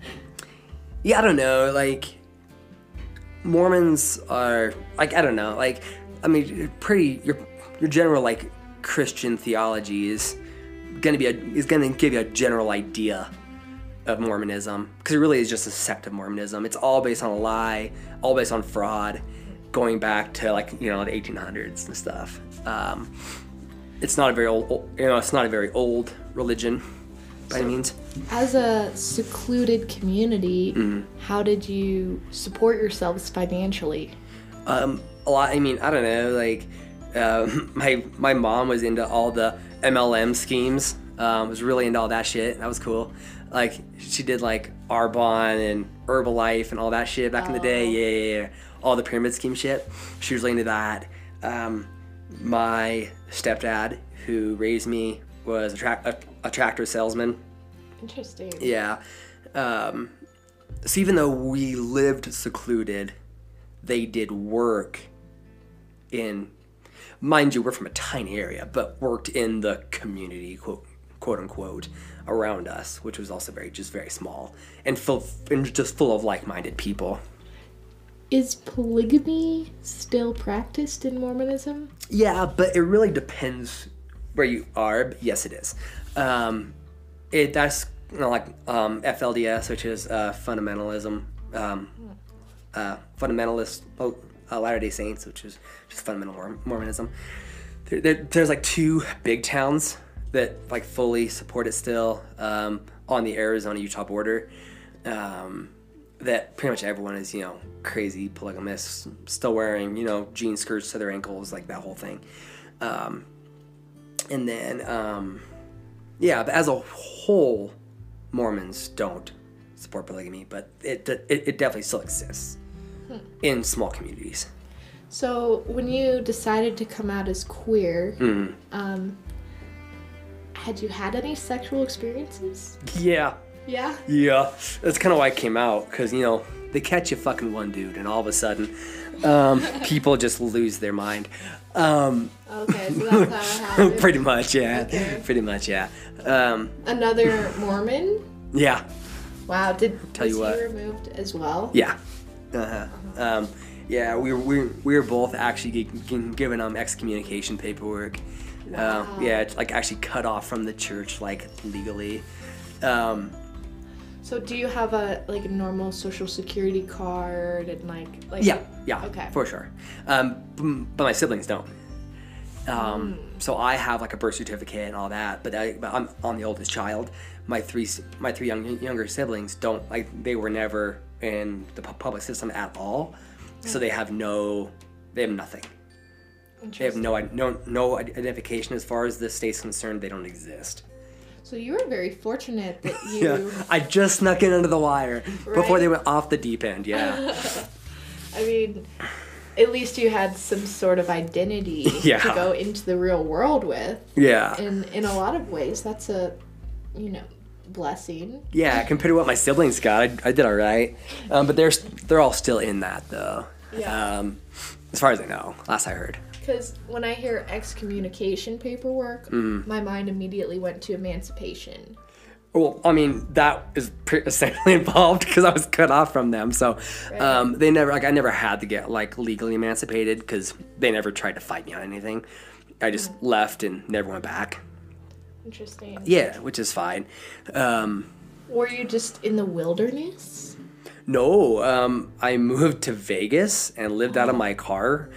yeah i don't know. Like mormons are like i don't know. Like i mean pretty your your general like christian theology is gonna be a is gonna give you a general idea of Mormonism because it really is just a sect of Mormonism. It's all based on a lie, all based on fraud, going back to like you know the 1800s and stuff. Um, it's not a very old, you know, it's not a very old religion by any means. As a secluded community, Mm-hmm. how did you support yourselves financially? Um, a lot. I mean, I don't know. Like, um, my my mom was into all the MLM schemes. Um, was really into all that shit. That was cool. Like, she did like Arbonne and Herbalife and all that shit back in the day. Oh. Yeah, yeah, yeah. All the pyramid scheme shit. She was really into that. Um, my stepdad, who raised me, was a, tra- a, a tractor salesman. Interesting. Yeah. Um, so even though we lived secluded, they did work in, mind you, we're from a tiny area, but worked in the community, quote, quote unquote, around us, which was also very, just very small and full, and just full of like-minded people. Is polygamy still practiced in Mormonism? Yeah, but it really depends where you are. But yes, it is. Um, it that's you know, like um, FLDS, which is uh, fundamentalism, um, uh, fundamentalist, oh, uh, Latter Day Saints, which is just fundamental Mormonism. There, there, there's like two big towns that like fully support it still um, on the Arizona Utah border. Um, that pretty much everyone is you know crazy polygamists, still wearing you know jean skirts to their ankles, like that whole thing. Um, and then um, yeah, but as a whole, Mormons don't support polygamy, but it it, it definitely still exists in small communities. So when you decided to come out as queer, Mm. um, had you had any sexual experiences? Yeah, Yeah. yeah. That's kind of why I came out, because you know they catch you fucking one dude, and all of a sudden, um, people just lose their mind. Um, Okay, so that's how it happened. pretty much, yeah. Okay. Pretty much, yeah. Um, Another Mormon? yeah, Wow. Did Tell you what. removed as well? yeah. Uh-huh. Um, yeah, we were, we were, we were both actually g- g- given um, excommunication paperwork. Wow. Um, yeah, it's like actually cut off from the church, like legally. Um, So do you have a like a normal social security card and like like yeah, yeah, Okay. for sure. Um, but my siblings don't. Um, So I have like a birth certificate and all that, but, I, but I'm the oldest child. My three my three young, younger siblings don't like they were never in the public system at all, so they have no they have nothing. They have no no no identification as far as the state's concerned. They don't exist. So you were very fortunate that you Yeah, I just snuck in under the wire before they went off the deep end. Yeah, I mean at least you had some sort of identity Yeah. to go into the real world with. yeah. And in a lot of ways that's a you know blessing. Yeah, compared to what my siblings got, I, I did all right. Um, but they're they're all still in that though. Yeah. Um, as far as I know, last I heard. Because when I hear excommunication paperwork, Mm-hmm. my mind immediately went to emancipation. Well, I mean that is essentially involved because I was cut off from them. So um, they never like I never had to get like legally emancipated because they never tried to fight me on anything. I just left and never went back. Interesting. Yeah, which is fine. Um, Were you just in the wilderness? No, um, I moved to Vegas and lived out of my car.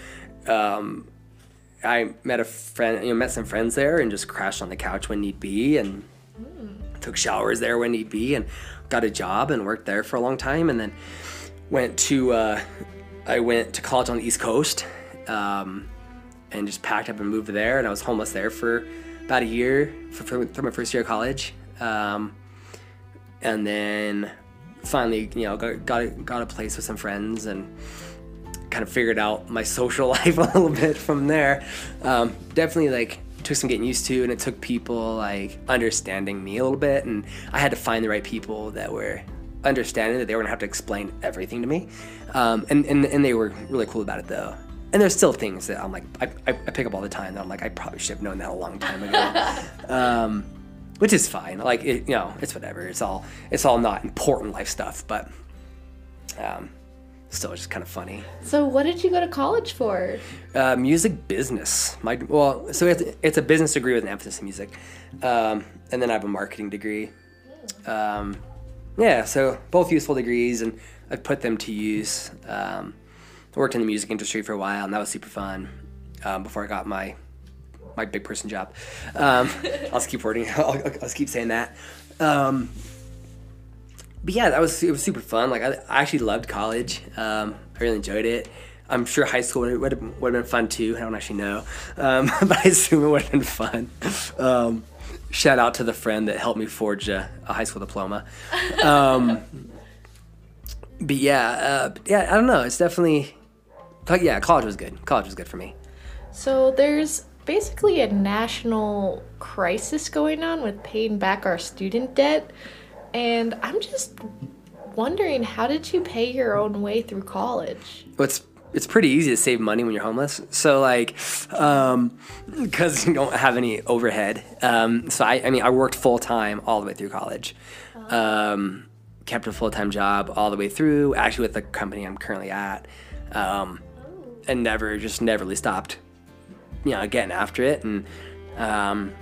Um, I met a friend, you know, met some friends there, and just crashed on the couch when need be, and took showers there when need be, and got a job and worked there for a long time, and then went to uh, I went to college on the East Coast, um, and just packed up and moved there, and I was homeless there for about a year for, for, for my first year of college. Um, and then finally, you know, got, got a, got a place with some friends and kind of figured out my social life a little bit from there. Um, definitely like took some getting used to, and it took people like understanding me a little bit, and I had to find the right people that were understanding that they were gonna have to explain everything to me, um, and, and and they were really cool about it though. And there's still things that I'm like I, I, I pick up all the time that I'm like I probably should have known that a long time ago. um, which is fine. Like it, you know, it's whatever. It's all it's all not important life stuff, but um, still just kind of funny. So what did you go to college for? Uh, music business. My well, so it's, it's a business degree with an emphasis in music, um, and then I have a marketing degree. Um, yeah, so both useful degrees, and I've put them to use. Um, I worked in the music industry for a while, and that was super fun. Um, before I got my my big person job, um, I'll just keep wording. I'll, I'll just keep saying that. But yeah, that was it was super fun. Like I, I actually loved college. Um, I really enjoyed it. I'm sure high school would would have, would have been fun too. I don't actually know, um, but I assume it would have been fun. Um, shout out to the friend that helped me forge a, a high school diploma. Um, but yeah, uh, yeah, I don't know. It's definitely, yeah, college was good. College was good for me. So there's basically a national crisis going on with paying back our student debt. And I'm just wondering, how did you pay your own way through college? Well, it's it's pretty easy to save money when you're homeless. So like, um, because you don't have any overhead. Um, so I, I mean, I worked full time all the way through college. Um, kept a full time job all the way through. Actually, with the company I'm currently at, um, and never just never really stopped. You know, getting after it and. Um,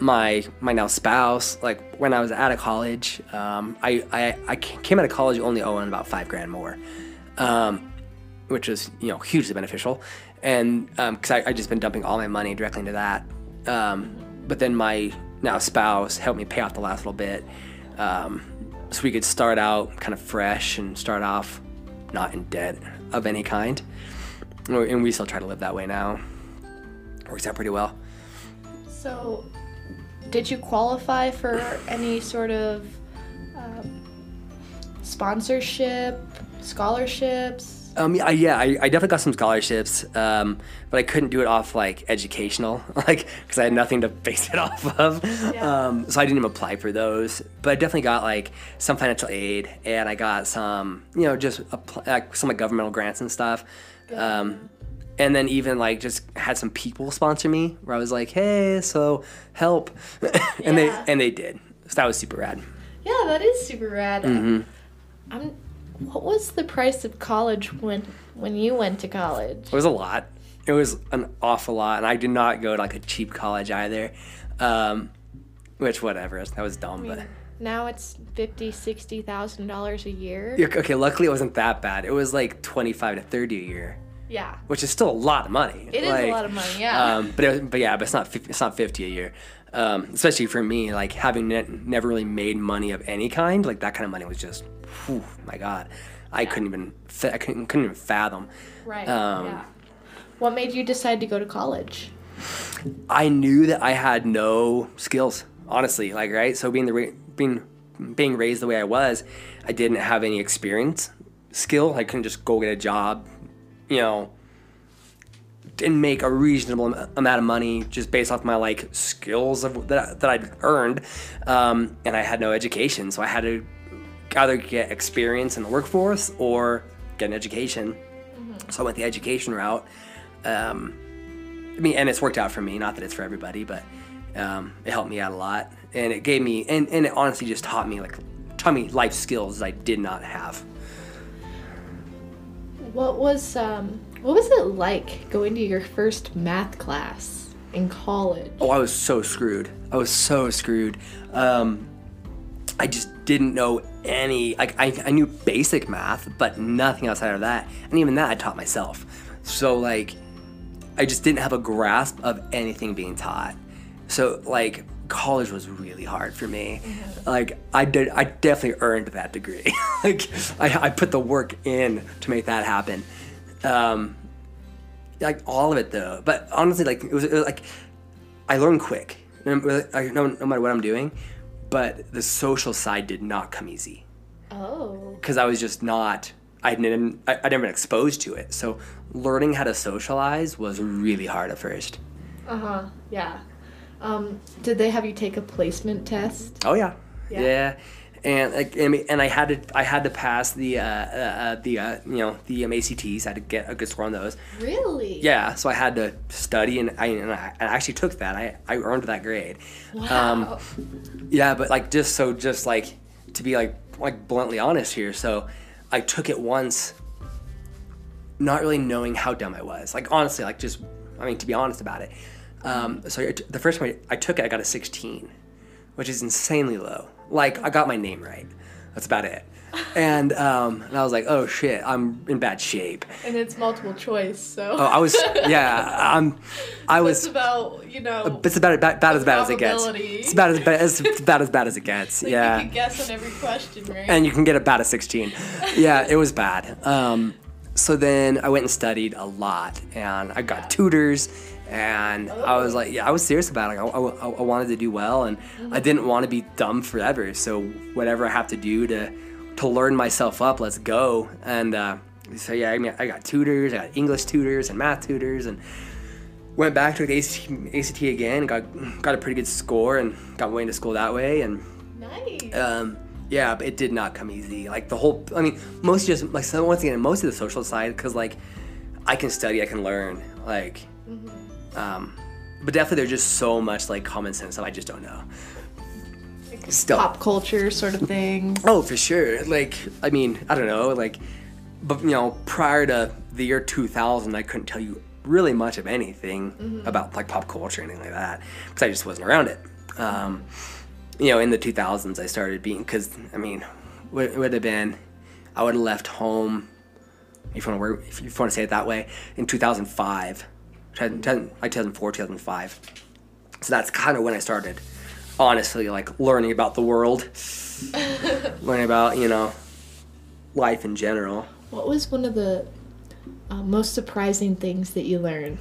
my my now spouse, like when I was out of college, um, I, I I came out of college only owing about five grand more. Um, which was you know hugely beneficial, and because I I just been dumping all my money directly into that. Um, but then my now spouse helped me pay off the last little bit, um, so we could start out kind of fresh and start off not in debt of any kind. And we still try to live that way now. Works out pretty well. So, did you qualify for any sort of um, sponsorship, scholarships? Um, yeah, I, yeah, I, I definitely got some scholarships, um, but I couldn't do it off like educational, like because I had nothing to base it off of. Yeah. Um, so I didn't even apply for those. But I definitely got like some financial aid, and I got some, you know, just apply, like some like governmental grants and stuff. Um, and then even like just had some people sponsor me, where I was like, hey, so help, and Yeah. they and they did. So that was super rad. Yeah, that is super rad. Mm-hmm. I'm, what was the price of college when when you went to college? It was a lot. It was an awful lot, and I did not go to like a cheap college either. Um, which whatever, that was dumb. But Now it's fifty, sixty thousand dollars a year. Okay, luckily it wasn't that bad. It was like twenty five to thirty a year, Yeah, which is still a lot of money. it is a lot of money. Yeah. Um, but it, but yeah, but it's not 50, it's not fifty a year. Um, especially for me, like having ne- never really made money of any kind, like that kind of money was just, whew, my god, I couldn't even fa- I couldn't, couldn't even fathom. right. um, yeah. What made you decide to go to college? I knew that I had no skills, honestly. Like, right? So being the ra- being being raised the way I was, I didn't have any experience, skill. I couldn't just go get a job, you know, and make a reasonable amount of money just based off my like skills of that that I'd earned. Um, and I had no education, so I had to either get experience in the workforce or get an education. So I went the education route. Um, I mean, and it's worked out for me. Not that it's for everybody, but um, it helped me out a lot, and it gave me, and, and it honestly just taught me like, taught me life skills I did not have. What was um what was it like going to your first math class in college? Oh, I was so screwed. I was so screwed. Um, I just didn't know any. Like I, I knew basic math, but nothing outside of that, and even that I taught myself. So like, I just didn't have a grasp of anything being taught. So like, college was really hard for me. Like I did, I definitely earned that degree. like I, I put the work in to make that happen. Um, like all of it though. But honestly, like it was, it was like I learned quick. No, I- no, no matter what I'm doing, but the social side did not come easy Oh. because I was just not. I didn't. I, I never been exposed to it. So learning how to socialize was really hard at first. Uh-huh. Yeah. Um did they have you take a placement test? Oh yeah, Yeah. yeah. And like, I mean, and I had to, I had to pass the, uh, uh, uh, the, uh, you know, the um, ACTs. I had to get a good score on those. Really? Yeah, so I had to study, and I, and I, I actually took that. I, I earned that grade. Wow. Yeah, but like just so just like to be like like bluntly honest here. So I took it once, not really knowing how dumb I was. Like honestly, like just I mean to be honest about it. Um, so I the first time I took it, I got a 16, which is insanely low. Like I got my name right. That's about it. And um, and I was like, oh shit, I'm in bad shape. and it's multiple choice, so Oh, I was yeah, I'm I it's was about, you know, it's about as bad as it gets. It's about as bad as it's about as bad as it gets. like yeah you can guess on every question, right? and you can get about a 16 yeah it was bad um, so then i went and studied a lot and i got tutors and i was like yeah i was serious about it. I, I, I wanted to do well and i didn't want to be dumb forever. So whatever i have to do to to learn myself up let's go. And uh, so yeah i mean i got tutors i got english tutors and math tutors and went back to the ACT, ACT again got got a pretty good score and got way into school that way. And nice. um, yeah, but it did not come easy. Like the whole, I mean, most just like so once again, most of the social side, because like I can study, I can learn, like, um, but definitely there's just so much like common sense that I just don't know. Still, Pop culture sort of thing. oh for sure. Like I mean, I don't know, like, but you know, prior to the year 2000, I couldn't tell you really much of anything about like pop culture or anything like that because I just wasn't around it. Um, you know, in the 2000s, I started being because I mean, it would have been, I would have left home if you want to if you want to say it that way, in 2005, 2000, like 2004, 2005. So that's kind of when I started, honestly, like learning about the world, learning about you know, life in general. What was one of the uh, most surprising things that you learned?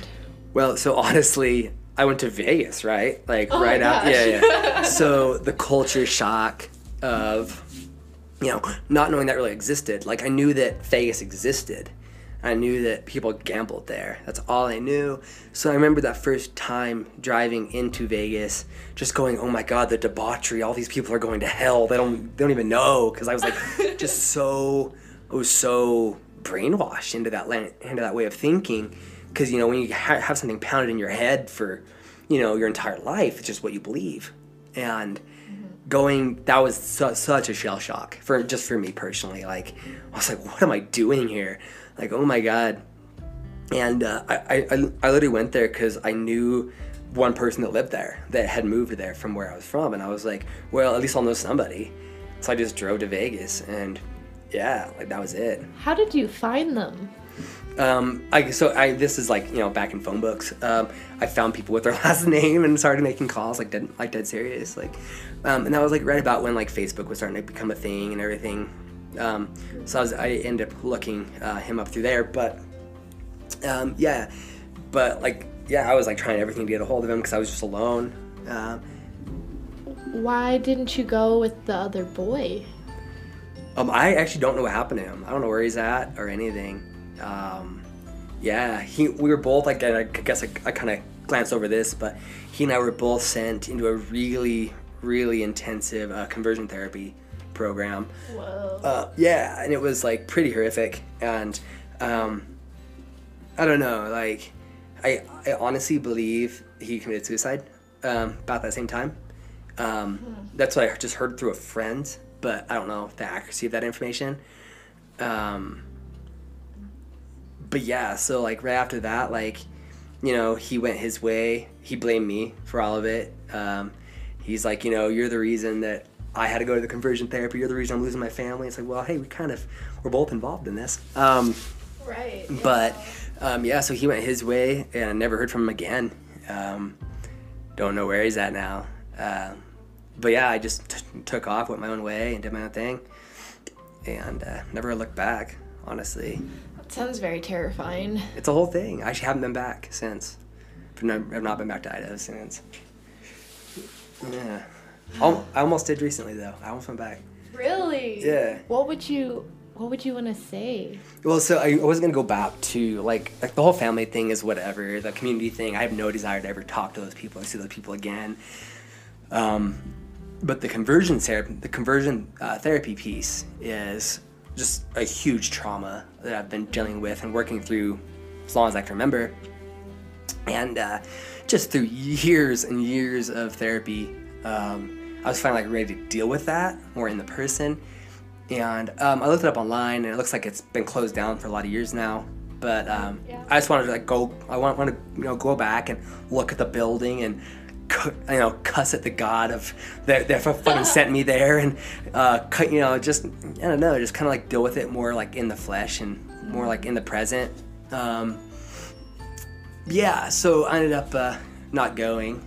Well, so honestly, I went to Vegas, right? Like Oh right out, yeah, yeah. so the culture shock of, you know, not knowing that really existed. Like I knew that Vegas existed. I knew that people gambled there. That's all I knew. So I remember that first time driving into Vegas, just going, "Oh my God, the debauchery! All these people are going to hell. They don't, they don't even know." Because I was like, just so, I was so brainwashed into that into that way of thinking. Because you know, when you ha- have something pounded in your head for, you know, your entire life, it's just what you believe. And mm-hmm. going, that was su- such a shell shock for just for me personally. Like, I was like, what am I doing here? Like, oh my god. And uh, I, I, I literally went there because I knew one person that lived there that had moved there from where I was from, and I was like, well, at least I'll know somebody. So I just drove to Vegas, and yeah, like that was it. How did you find them? Um, I so I this is like you know back in phone books. Um, I found people with their last name and started making calls like dead like dead serious like, um, and that was like right about when like Facebook was starting to become a thing and everything. Um, so I was I ended up looking uh, him up through there, but um, yeah, but like yeah, I was like trying everything to get a hold of him because I was just alone. Uh, Why didn't you go with the other boy? Um, I actually don't know what happened to him. I don't know where he's at or anything. Um, yeah, he. We were both like, I guess I, I kind of glanced over this, but he and I were both sent into a really, really intensive uh, conversion therapy program. Whoa. Uh, yeah, and it was like pretty horrific, and um, I don't know, like I, I honestly believe he committed suicide um, about that same time. Um, That's what I just heard through a friend, but I don't know the accuracy of that information. Um, but yeah, so like right after that, like you know, he went his way. He blamed me for all of it. Um, he's like, you know, you're the reason that I had to go to the conversion therapy. You're the reason I'm losing my family. It's like, well, hey, we kind of we're both involved in this. Um, right. but um, yeah, so he went his way, and I never heard from him again. Um, don't know where he's at now. Uh, but yeah, I just t- took off, went my own way, and did my own thing, and uh, never looked back. Honestly, That sounds very terrifying. it's a whole thing. I actually haven't been back since. I've not, been back to Idaho since. Yeah, I almost did recently though. I almost went back. Really? Yeah. What would you What would you want to say? Well, so I wasn't gonna go back to like like the whole family thing is whatever. The community thing, I have no desire to ever talk to those people or see those people again. Um, but the conversion therapy, the conversion uh, therapy piece is just a huge trauma that I've been dealing with and working through as long as I can remember. And uh, just through years and years of therapy, um, I was finally like ready to deal with that more in the person. And um, I looked it up online, and it looks like it's been closed down for a lot of years now. But um, Yeah. I just wanted to like go. I want, want to you know go back and look at the building and you know cuss at the god of that that fucking sent me there and uh, you know just I don't know just kind of like deal with it more like in the flesh and more like in the present. Um, yeah, so I ended up uh, not going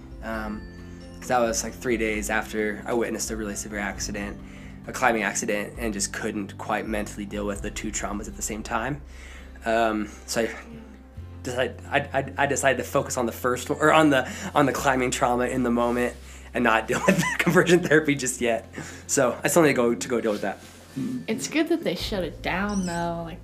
because that was like three days after I witnessed a really severe accident, a climbing accident, and just couldn't quite mentally deal with the two traumas at the same time. Um, so I decided I, I, I decided to focus on the first one, or on the on the climbing trauma in the moment and not deal with the conversion therapy just yet. So I still need to go to go deal with that. It's good that they shut it down though. Like,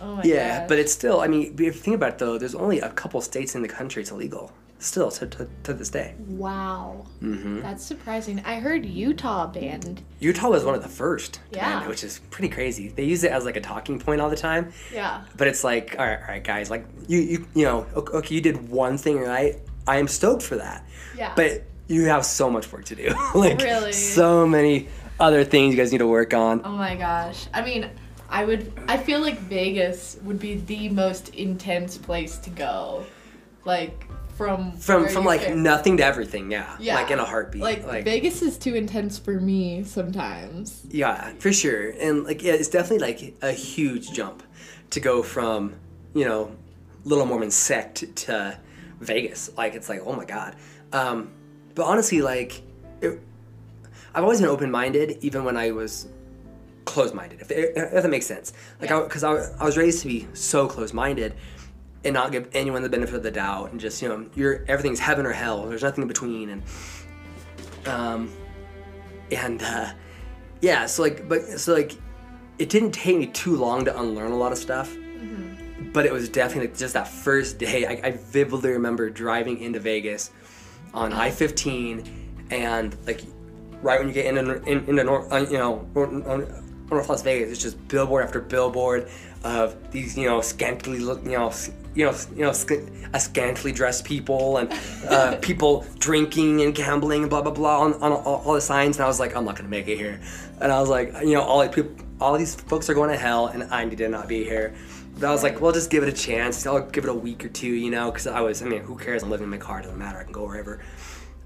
oh my Yeah, gosh. but it's still. I mean, if you think about it though, there's only a couple states in the country it's illegal. Still to, to, to this day. wow, hmm that's surprising. I heard Utah banned. Utah was one of the first, Yeah. it, which is pretty crazy. They use it as like a talking point all the time, Yeah. but it's like, all right, all right, guys, like you, you, you know, okay, you did one thing right. I am stoked for that, Yeah. but you have so much work to do. like, Really? so many other things you guys need to work on. Oh my gosh. I mean, I would. I feel like Vegas would be the most intense place to go. Like from from from like came. nothing to everything. Yeah, Yeah. like in a heartbeat. Like, Vegas is too intense for me sometimes. Yeah, for sure. And like yeah, it's definitely like a huge jump to go from, you know, Little Mormon sect to Vegas. Like it's like, oh my god. Um, but honestly, like it, I've always been open-minded even when I was closed-minded. If, if that makes sense. Like Yeah. I I, I was raised to be so closed-minded and not give anyone the benefit of the doubt and just, you know, you're everything's heaven or hell. There's nothing in between. And um and uh yeah so like but so like it didn't take me too long to unlearn a lot of stuff. But it was definitely like, just that first day I, I vividly remember driving into vegas on i-15 and like right when you get into in, into north uh, you know nor- nor- north las vegas it's just billboard after billboard of these you know scantily look you know you know you know sc- uh, scantily dressed people and uh, people drinking and gambling and blah blah blah on, on all, all the signs. And i was like i'm not gonna make it here. And i was like you know all like people all these folks are going to hell and i need to not be here. But i was like well just give it a chance. I'll give it a week or two you know because i was i mean who cares? I'm living in my car it doesn't matter. I can go wherever.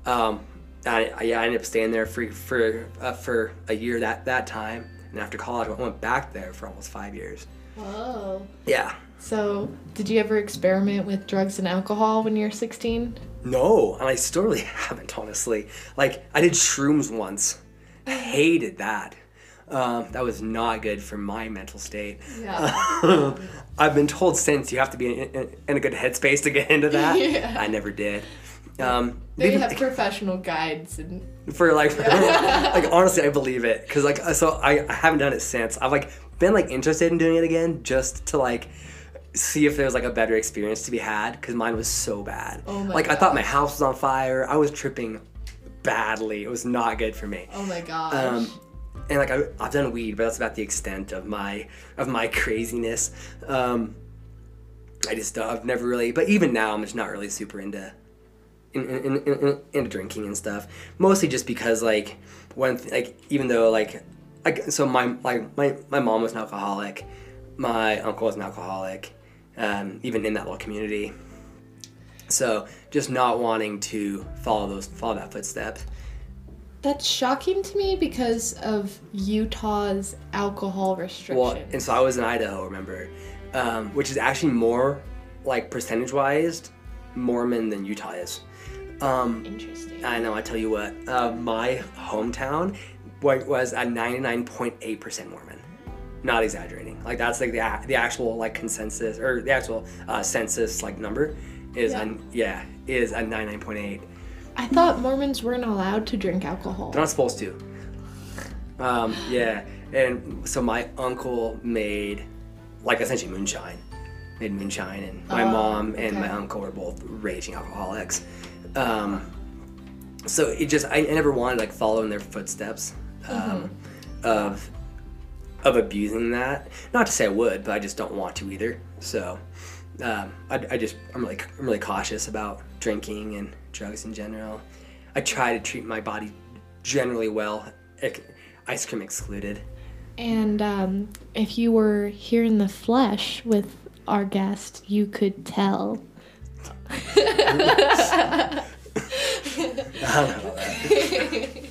Um, I, I, yeah, I ended up staying there for for uh, for a year that that time, and after college, I went back there for almost five years. Whoa. Yeah. So, did you ever experiment with drugs and alcohol when you were 16? No, and I still really haven't, honestly. Like, I did shrooms once. Hated that. Um, that was not good for my mental state. Yeah. I've been told since you have to be in, in, in a good headspace to get into that. Yeah. I never did. Um, They have professional guides and for like like honestly i believe it because like so I, I haven't done it since i've like been like interested in doing it again just to like see if there's like a better experience to be had because mine was so bad. Oh my like i thought my house was on fire. I was tripping badly. It was not good for me. Oh my gosh. um, and like I, I've done weed, but that's about the extent of my of my craziness. Um, I just uh, I've never really, but even now I'm just not really super into in, in, in, in, into drinking and stuff. Mostly just because like when like even though like like so my like my my mom was an alcoholic, my uncle was an alcoholic, um, even in that little community. So just not wanting to follow those follow that footstep. That's shocking to me because of Utah's alcohol restrictions. Well, and so I was in Idaho, remember, um, which is actually more like percentage wise Mormon than Utah is. Um, Interesting. I know. I tell you what, uh, my hometown was a ninety-nine point eight percent Mormon. Not exaggerating. Like that's like the the actual like consensus or the actual uh, census like number is Yeah. a, yeah is a ninety-nine point eight. I thought Mormons weren't allowed to drink alcohol. They're not supposed to. Um, yeah, and so my uncle made like essentially moonshine, made moonshine, and my Oh, mom and my uncle were both raging alcoholics. Um, so it just I, I never wanted like follow in their footsteps um, of of abusing that. Not to say I would, but I just don't want to either. So um, I, I just I'm really I'm really cautious about drinking and drugs in general. I try to treat my body generally well, ice cream excluded. And um, if you were here in the flesh with our guest, you could tell.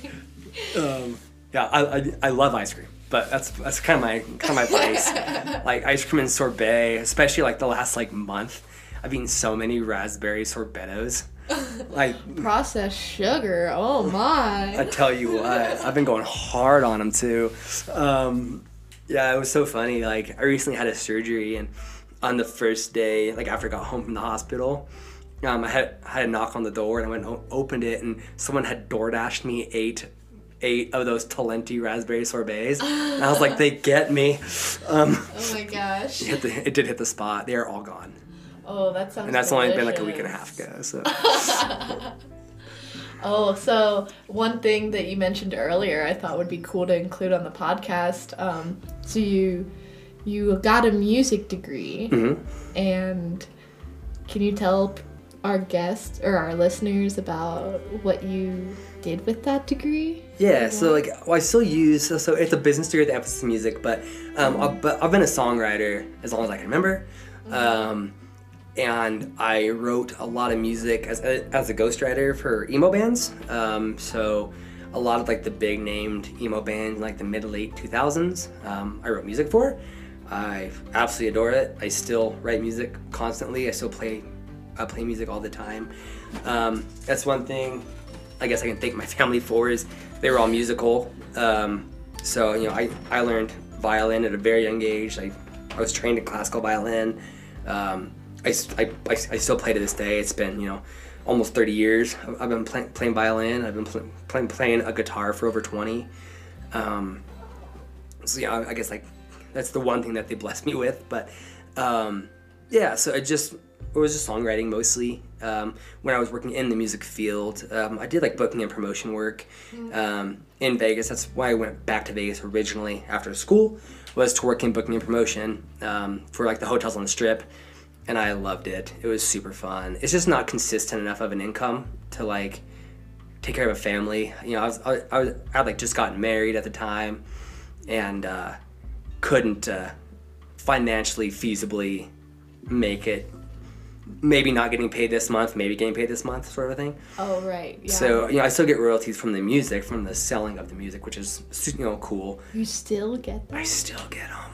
Um, yeah, I, I, I love ice cream, but that's that's kind of my kind of my vice. like ice cream and sorbet, especially like the last like month, I've eaten so many raspberry sorbetos. Like Processed sugar. Oh my! I tell you what, I've been going hard on them too. Um, yeah, it was so funny. Like I recently had a surgery, and on the first day, like after I got home from the hospital, um, I had I had a knock on the door, and I went and opened it, and someone had door dashed me eight eight of those Talenti raspberry sorbets. And I was like, they get me. Um, Oh my gosh. it, the, it did hit the spot. They are all gone, Oh, that sounds. and that's only been like a week and a half ago. So. Oh, so one thing that you mentioned earlier, I thought would be cool to include on the podcast. Um, so you you got a music degree, Mhm. and can you tell our guests or our listeners about what you did with that degree? Yeah, so like well, I still use so, so it's a business degree with emphasis in music, but um, I, but I've been a songwriter as long as I can remember. Um, and I wrote a lot of music as a, as a ghostwriter for emo bands. Um, so a lot of like the big named emo bands like the mid to late 2000s um, I wrote music for. I absolutely adore it. I still write music constantly. I still play I play music all the time. Um, that's one thing I guess I can thank my family for is they were all musical. Um, so you know I, I learned violin at a very young age. I, I was trained in classical violin. Um, I, I, I, I still play to this day. It's been you know almost 30 years. I've been play, playing violin. I've been pl- playing playing a guitar for over 20. Um, so yeah, I guess like that's the one thing that they blessed me with. But um, yeah, so I just it was just songwriting mostly. Um, when I was working in the music field, um, I did like booking and promotion work um, in Vegas. That's why I went back to Vegas originally after school was to work in booking and promotion um, for like the hotels on the strip and I loved it. It was super fun. It's just not consistent enough of an income to like take care of a family. You know, I was I, I was I had like just gotten married at the time, and uh, couldn't uh, financially feasibly make it. Maybe not getting paid this month, maybe getting paid this month, sort of thing. Oh right. Yeah. So you know, I still get royalties from the music, from the selling of the music, which is you know cool. you still get them. I still get them.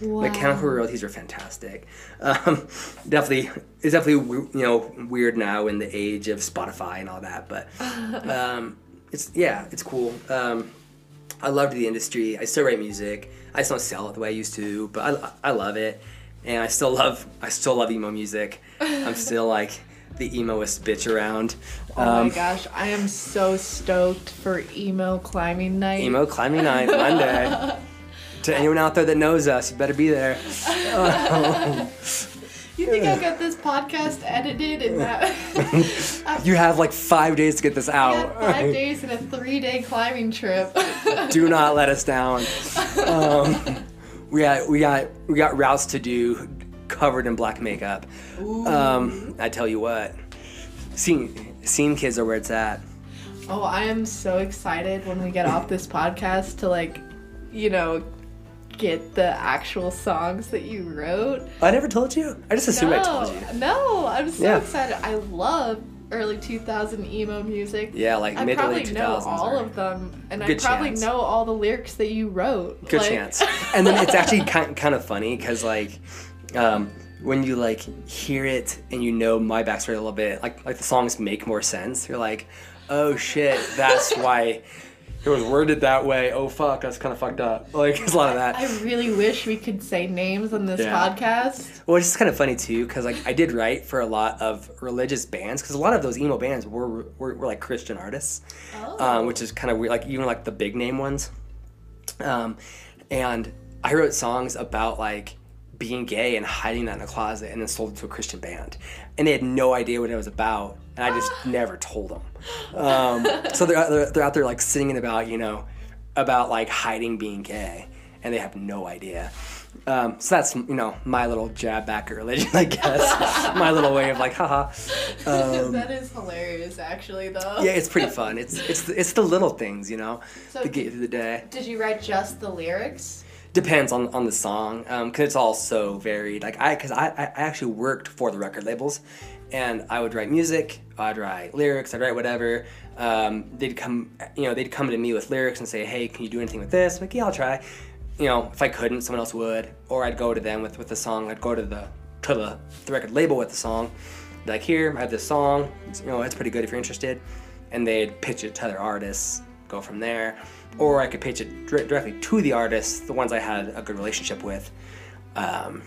Wow. Mechanical royalties are fantastic. Um, definitely, it's definitely you know weird now in the age of Spotify and all that, but um, it's yeah, it's cool. Um, I loved the industry. I still write music. I just don't sell it the way I used to, but I, I love it, and I still love I still love emo music. I'm still like the emoest bitch around. Oh Um, my gosh, I am so stoked for emo climbing night. emo climbing night Monday. to anyone out there that knows us, you better be there. You think I'll get this podcast edited in that? You have like five days to get this out. five days and a three day climbing trip. do not let us down. Um, we got we got we got routes to do, covered in black makeup. Um, I tell you what, scene scene kids are where it's at. oh, I am so excited when we get off this podcast to like, you know, get the actual songs that you wrote. I never told you. I just assumed I told you. no, I'm so Yeah. excited. I love early 2000 emo music. Yeah, like I mid to probably late know all of them, and I probably chance. know all the lyrics that you wrote. Good Like- chance. And then it's actually kind kind of funny because like. Um, when you like hear it and you know my backstory a little bit, like like the songs make more sense. You're like, oh shit, that's why it was worded that way. Oh fuck, that's kind of fucked up. Like there's a lot of that. I really wish we could say names on this Yeah. podcast. Well, it's just kind of funny too, because like I did write for a lot of religious bands, because a lot of those emo bands were were, were like Christian artists, um, which is kind of weird. Like even like the big name ones, um, and I wrote songs about like being gay and hiding that in a closet, and then sold it to a Christian band, and they had no idea what it was about, and I just never told them. Um, so they're, out there- they're out there like singing about you know about like hiding being gay, and they have no idea. Um, so that's you know my little jab back at religion, I guess. my little way of like, haha. Um, that is hilarious, actually, though. yeah, it's pretty fun. It's it's the, it's the little things, you know, So that get you through the day. Did you write just the lyrics? Depends on, on the song, because it's all so varied. Like I, because I I actually worked for the record labels, and I would write music, I'd write lyrics, I'd write whatever. Um, they'd come, you know, they'd come to me with lyrics and say, hey, can you do anything with this? I'm like, yeah, I'll try. You know, if I couldn't, someone else would, or I'd go to them with with the song. I'd go to the to the, the record label with the song, like, here, I have this song. It's, you know, it's pretty good if you're interested, and they'd pitch it to other artists, go from there, or I could pitch it dir- directly to the artists, the ones I had a good relationship with. Um,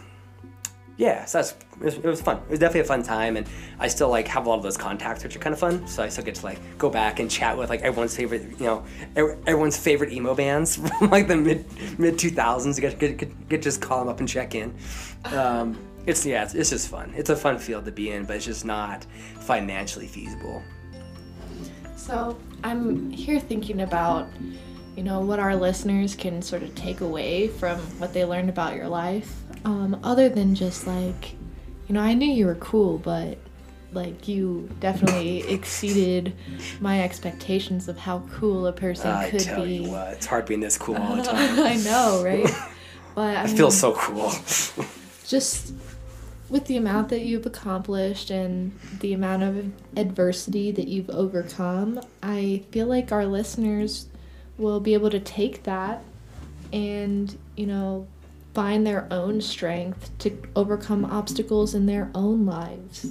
yeah, so that's it was, it was fun. It was definitely a fun time, and I still like have a lot of those contacts, which are kind of fun. So I still get to like go back and chat with like everyone's favorite, you know, everyone's favorite emo bands from like the mid mid two thousands. You get, get, get just call them up and check in. Um, it's yeah, it's, it's just fun. It's a fun field to be in, but it's just not financially feasible. So I'm here thinking about, you know, what our listeners can sort of take away from what they learned about your life, um, other than just like, you know, I knew you were cool, but like you definitely exceeded my expectations of how cool a person I could tell be. you what, it's hard being this cool all the time. I know, right? But I, I feel so cool. just with the amount that you've accomplished and the amount of adversity that you've overcome, I feel like our listeners will be able to take that and, you know, find their own strength to overcome obstacles in their own lives.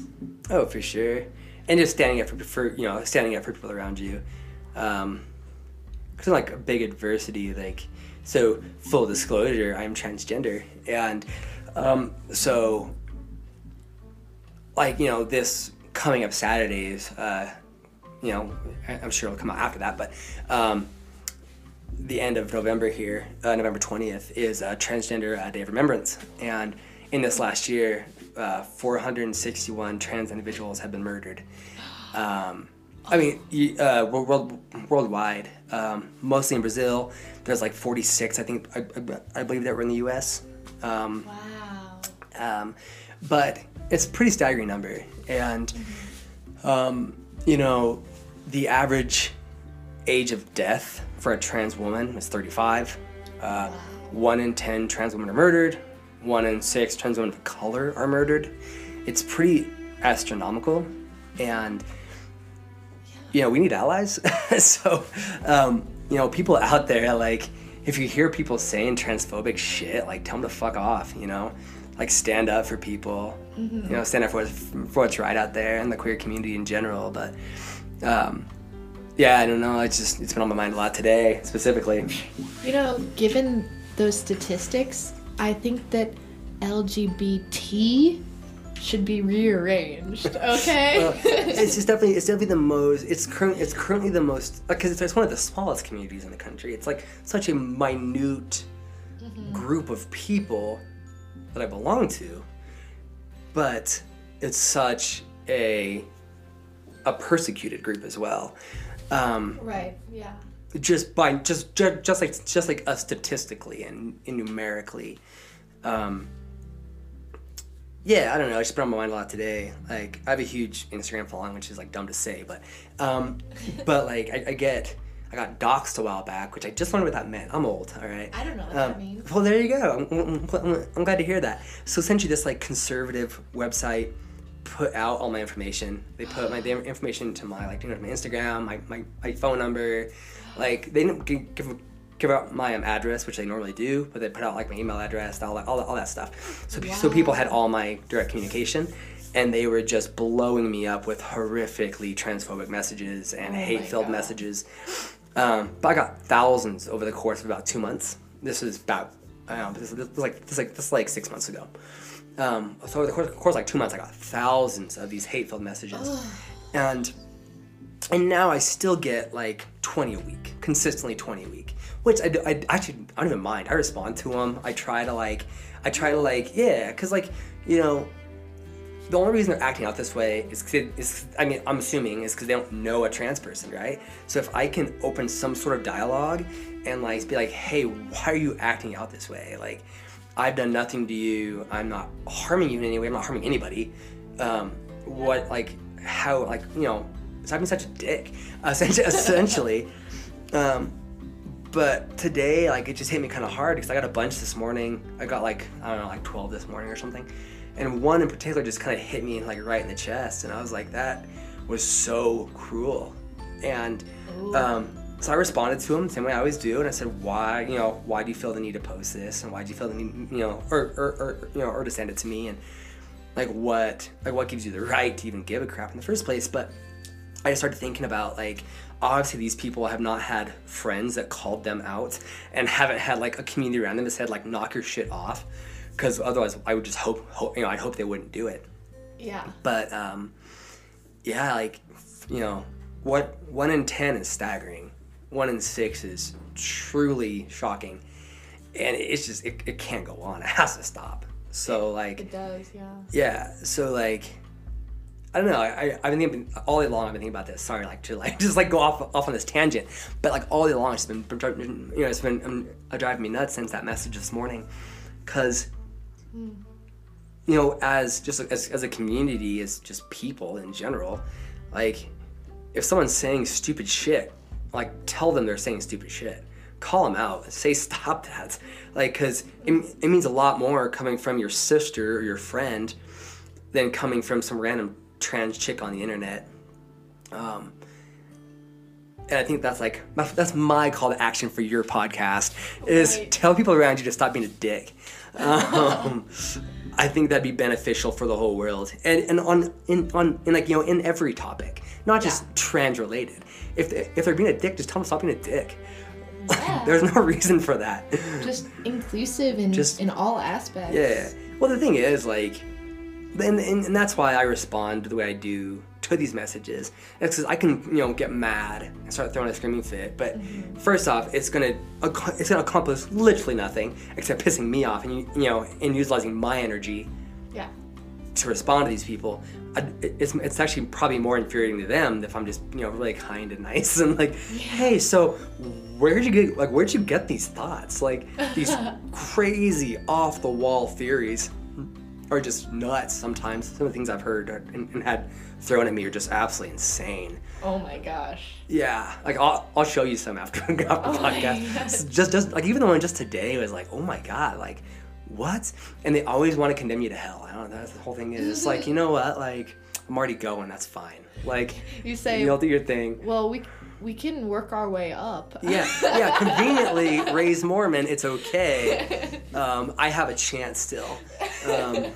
Oh, for sure. And just standing up for, for you know, standing up for people around you. because Um, like a big adversity, like, so full disclosure, I'm transgender. And, um, so like, you know, this coming up Saturdays, uh, you know, I'm sure it'll come out after that, but, um, the end of November here, uh, November 20th, is a Transgender uh, Day of Remembrance. And in this last year, uh, 461 trans individuals have been murdered. Um, I mean, uh, world, world, worldwide, um, mostly in Brazil. There's like 46, I think, I, I, I believe that were in the US. Um, Wow. um, but it's a pretty staggering number. And, um, you know, the average age of death for a trans woman is 35. Uh, One in 10 trans women are murdered. One in six trans women of color are murdered. It's pretty astronomical. And, you know, we need allies. so, um, you know, people out there, like, if you hear people saying transphobic shit, like, tell them to fuck off, you know? Like, stand up for people, you know, stand up for what's, for what's right out there and the queer community in general. But, um, yeah, I don't know. It's just, it's been on my mind a lot today, specifically. You know, given those statistics, I think that LGBT should be rearranged. Okay. It's just definitely it's definitely the most it's current it's currently the most because it's, it's one of the smallest communities in the country it's like such a minute mm-hmm. group of people that i belong to but it's such a a persecuted group as well um, right. Yeah. just by just just, just like just like us statistically and, and numerically um yeah i don't know I just been on my mind a lot today like i have a huge instagram following which is like dumb to say but um but like i, I get i got doxxed a while back which i just learned what that meant i'm old all right I don't know what um, that means. well, there you go. I'm, I'm, I'm- I'm glad to hear that. So essentially, this like conservative website put out all my information. They put my information to my like you know my Instagram, my, my, my phone number. Like they didn't give give out my um, address, which they normally do, but they put out like my email address, all that all, that- all that stuff. So so people had all my direct communication. And they were just blowing me up with horrifically transphobic messages and Oh hate-filled messages. Um, but I got thousands over the course of about two months. This was about, I don't know, this, this was like this was like this was like six months ago. Um, so over the course, course of like two months, I got thousands of these hate-filled messages, and and now I still get like 20 a week, consistently 20 a week, which I, I actually I don't even mind. I respond to them. I try to like, I try to like, yeah, cause like you know, the only reason they're acting out this way is, 'cause it- is I mean, I'm assuming is because they don't know a trans person, right? So if I can open some sort of dialogue and like be like, hey, why are you acting out this way? Like, I've done nothing to you. I'm not harming you in any way. I'm not harming anybody. Um, what like how like you know stop being such a dick essentially, essentially. Um, but today like it just hit me kind of hard because I got a bunch this morning. I got like I don't know like 12 this morning or something, and one in particular just kind of hit me like right in the chest, and I was like that was so cruel, and um, so I responded to him the same way I always do, and I said, "Why, you know, why do you feel the need to post this, and why do you feel the need, you know, or, or, or you know, or to send it to me, and like what, like what gives you the right to even give a crap in the first place?" But I just started thinking about like obviously these people have not had friends that called them out and haven't had like a community around them that said like knock your shit off because otherwise I would just hope, hope you know I'd hope they wouldn't do it Yeah. but um, yeah, like you know, what one in ten is staggering. One in six is truly shocking, and it's just it, it can't go on. It has to stop. So like It does. Yeah. yeah, so like I don't know. I, I I've been thinking all day long. I've been thinking about this. Sorry, like to like just like go off off on this tangent, but like all day long, it's been you know it's been um, driving me nuts since that message this morning, because you know as just as as a community, as just people in general, like if someone's saying stupid shit, like tell them they're saying stupid shit. Call them out. Say stop that. Like, cause it, it means a lot more coming from your sister or your friend than coming from some random trans chick on the internet. Um, and I think that's like my, that's my call to action for your podcast is Right. tell people around you to stop being a dick. Um, I think that'd be beneficial for the whole world, and and on in on in like you know in every topic, not just Yeah. trans related. If they, if they're being a dick, just tell them to stop being a dick. Yeah. There's no reason for that. just inclusive in Just- in all aspects. Yeah. Well, the thing is, like, and, and, and that's why I respond the way I do to these messages. It's because I can, you know, get mad and start throwing a screaming fit. But mm-hmm. first off, it's gonna it's gonna accomplish literally nothing except pissing me off and you, you know and utilizing my energy Yeah. to respond to these people. It's, it's actually probably more infuriating to them if I'm just you know really kind and nice and like, hey, so where'd you get like where'd you get these thoughts like these crazy off the wall theories are just nuts sometimes. Some of the things I've heard are- and, and had thrown at me are just absolutely insane. Oh my gosh. Yeah, like I'll, I'll show you some after, after the Oh podcast. Just just like even the one just today was like, oh my god, like what? And they always want to condemn you to hell. I don't know. That's the whole thing is. It's like you know what? Like I'm already going. That's fine. Like You say, you'll do your thing. well, we we can work our way up. Yeah, yeah. Conveniently raise Mormon. It's okay. Um, I have a chance still. Um,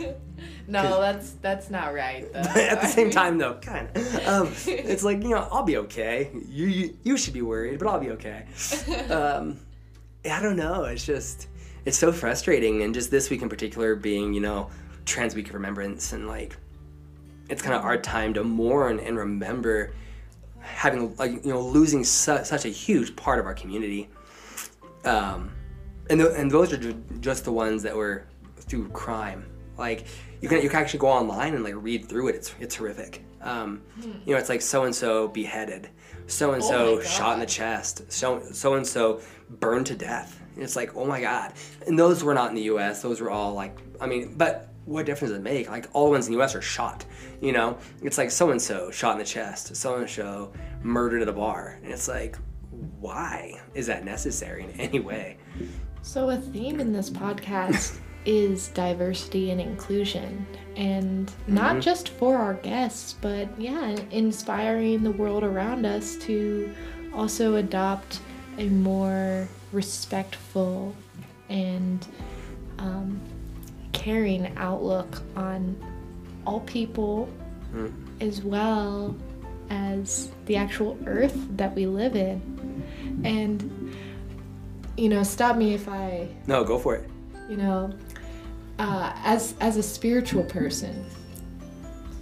no, that's that's not right. Though. at the same time, though, kind of. Um, it's like you know, I'll be okay. You, you you should be worried, but I'll be okay. Um, I don't know. It's just it's so frustrating, and just this week in particular, being you know Trans Week of Remembrance, and like it's kind of our time to mourn and remember having like you know losing su- such a huge part of our community. Um, and th- and those are ju- just the ones that were through crime. Like you can you can actually go online and like read through it. It's it's horrific. Um, you know, it's like so and so beheaded, so and so shot in the chest, so so and so burned to death. And it's like oh my god. And those were not in the U.S. Those were all like I mean, but what difference does it make? Like all the ones in the U.S. are shot. You know, it's like so and so shot in the chest, so and so murdered at a bar, and it's like why is that necessary in any way? So, a theme in this podcast is diversity and inclusion. And not mm-hmm. just for our guests, but yeah, inspiring the world around us to also adopt a more respectful and um, caring outlook on all people as well as the actual earth that we live in. And you know, stop me if I, No, go for it. you know, uh, as as a spiritual person,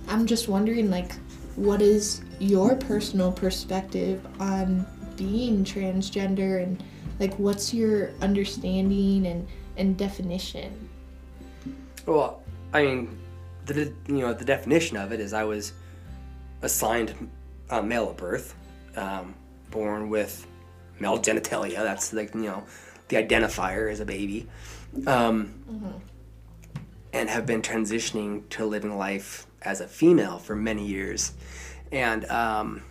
I'm just wondering, like, what is your personal perspective on being transgender, and like, what's your understanding and and definition? Well, I mean, the you know the definition of it is I was assigned uh, male at birth, um, born with male genitalia. That's like you know the identifier as a baby, um, and have been transitioning to living life as a female for many years, and um,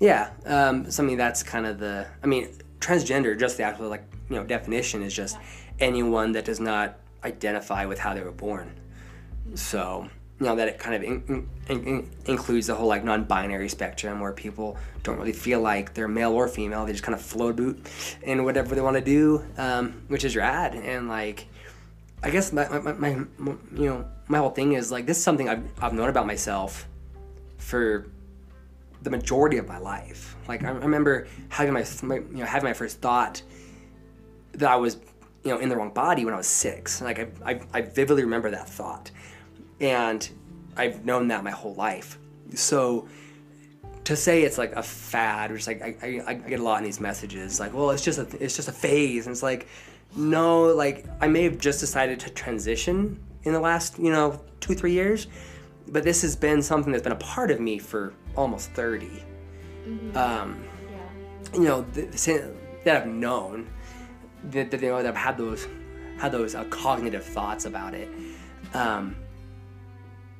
yeah, um, something that's kind of the. I mean, transgender, just the actual like you know definition is just anyone that does not identify with how they were born. So you know that it kind of in, in, in- includes the whole like non-binary spectrum where people don't really feel like they're male or female. They just kind of float boot in whatever they want to do, um, which is rad. And like, I guess my, my, my, my you know my whole thing is like this is something I've, I've known about myself for the majority of my life. Like I remember having my, my you know having my first thought that I was you know in the wrong body when I was six. Like I, I, I vividly remember that thought, and I've known that my whole life. So to say it's like a fad, which like I, I, I get a lot in these messages, like well it's just a it's just a phase, and it's like no, like I may have just decided to transition in the last you know two three years, but this has been something that's been a part of me for almost 30 um, you know, the, the, that I've known, that, that you know, that I've had those, had those uh, cognitive thoughts about it. Um,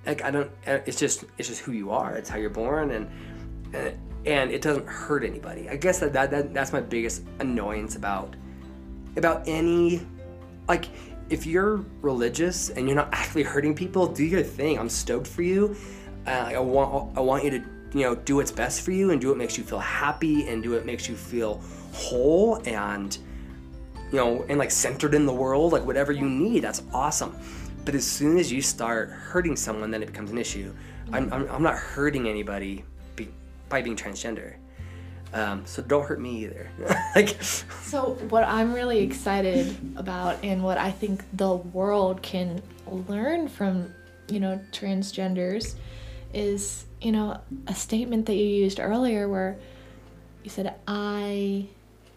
like I don't, uh, it's just, it's just who you are. It's how you're born, and and, and it doesn't hurt anybody. I guess that, that, that that's my biggest annoyance about, about any, like, if you're religious and you're not actually hurting people, do your thing. I'm stoked for you. Uh, I want I want you to you know do what's best for you and do what makes you feel happy and do what makes you feel whole and you know and like centered in the world like whatever you need that's awesome but as soon as you start hurting someone then it becomes an issue i'm, I'm, I'm not hurting anybody be, by being transgender um, so don't hurt me either like So, what I'm really excited about, and what I think the world can learn from, you know, transgenders, is, you know, a statement that you used earlier where you said, I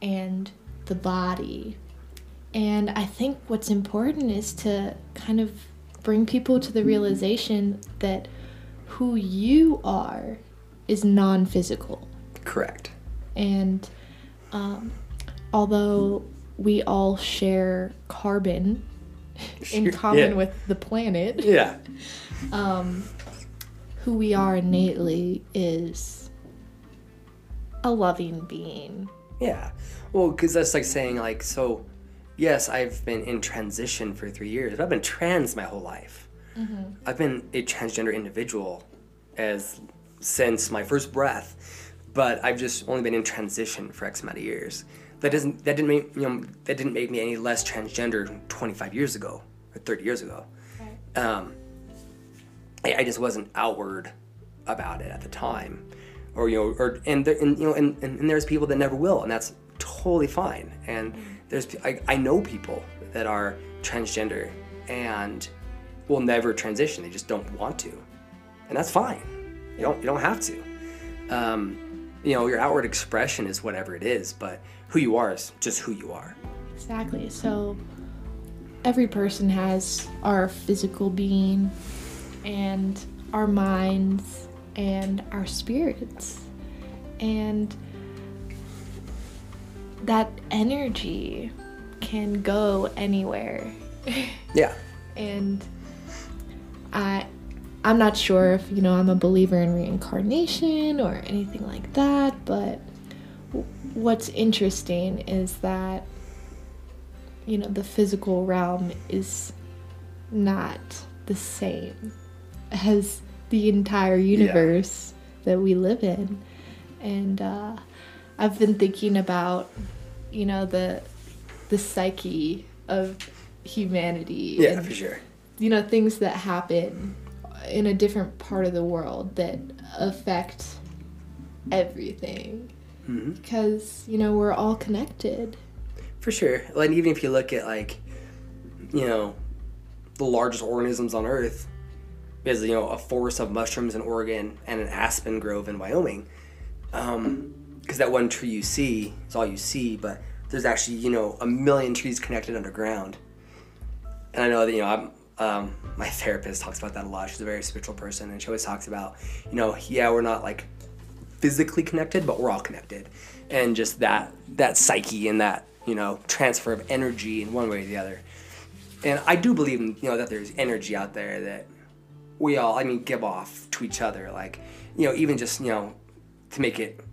and the body. And I think what's important is to kind of bring people to the realization that who you are is non physical. correct And um, although we all share carbon in common yeah. with the planet, yeah um, who we are innately is a loving being. Yeah. Well, because that's like saying, like, so, yes, I've been in transition for three years, but I've been trans my whole life. I've been a transgender individual as since my first breath, but I've just only been in transition for X amount of years. That doesn't that didn't make you know that didn't make me any less transgender 25 years ago or 30 years ago. Um, I, I just wasn't outward about it at the time, or you know, or and, there, and you know, and, and, and there's people that never will, and that's totally fine. And there's I, I know people that are transgender and will never transition; they just don't want to, and that's fine. You don't you don't have to. Um, you know, your outward expression is whatever it is, but who you are is just who you are. Exactly. So every person has our physical being and our minds and our spirits. And that energy can go anywhere. Yeah. and I I'm not sure if you know I'm a believer in reincarnation or anything like that, but what's interesting is that you know the physical realm is not the same as the entire universe that we live in, and uh, I've been thinking about you know the the psyche of humanity Yeah, and for sure. you know things that happen in a different part of the world that affect everything Mhm. because you know we're all connected For sure. Like even if you look at like, you know, the largest organisms on Earth is you know a forest of mushrooms in Oregon and an aspen grove in Wyoming. Because that one tree you see is all you see, but there's actually you know a million trees connected underground. And I know that you know I'm. Um, my therapist talks about that a lot. She's a very spiritual person, and she always talks about, you know, yeah, we're not like physically connected, but we're all connected, and just that that psyche and that you know transfer of energy in one way or the other. And I do believe in you know that there's energy out there that we all I mean give off to each other, like you know even just you know to make it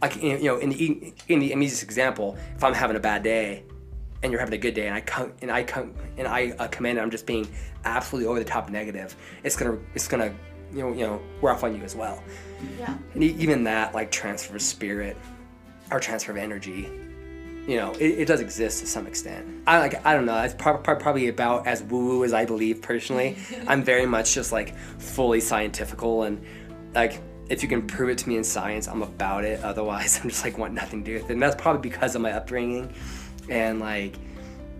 like you know in the in the easiest example, if I'm having a bad day and you're having a good day and I come and I come and I uh, come in and I'm just being absolutely over the top negative, it's gonna it's gonna you know you know wear off on you as well. yeah And even that, like transfer of spirit or transfer of energy, you know, it, it does exist to some extent. I like, I don't know. It's prob- prob- probably about as woo woo as I believe personally. I'm very much just like fully scientifical and like if you can prove it to me in science, I'm about it. Otherwise, I'm just like want nothing to do with it. And that's probably because of my upbringing and like,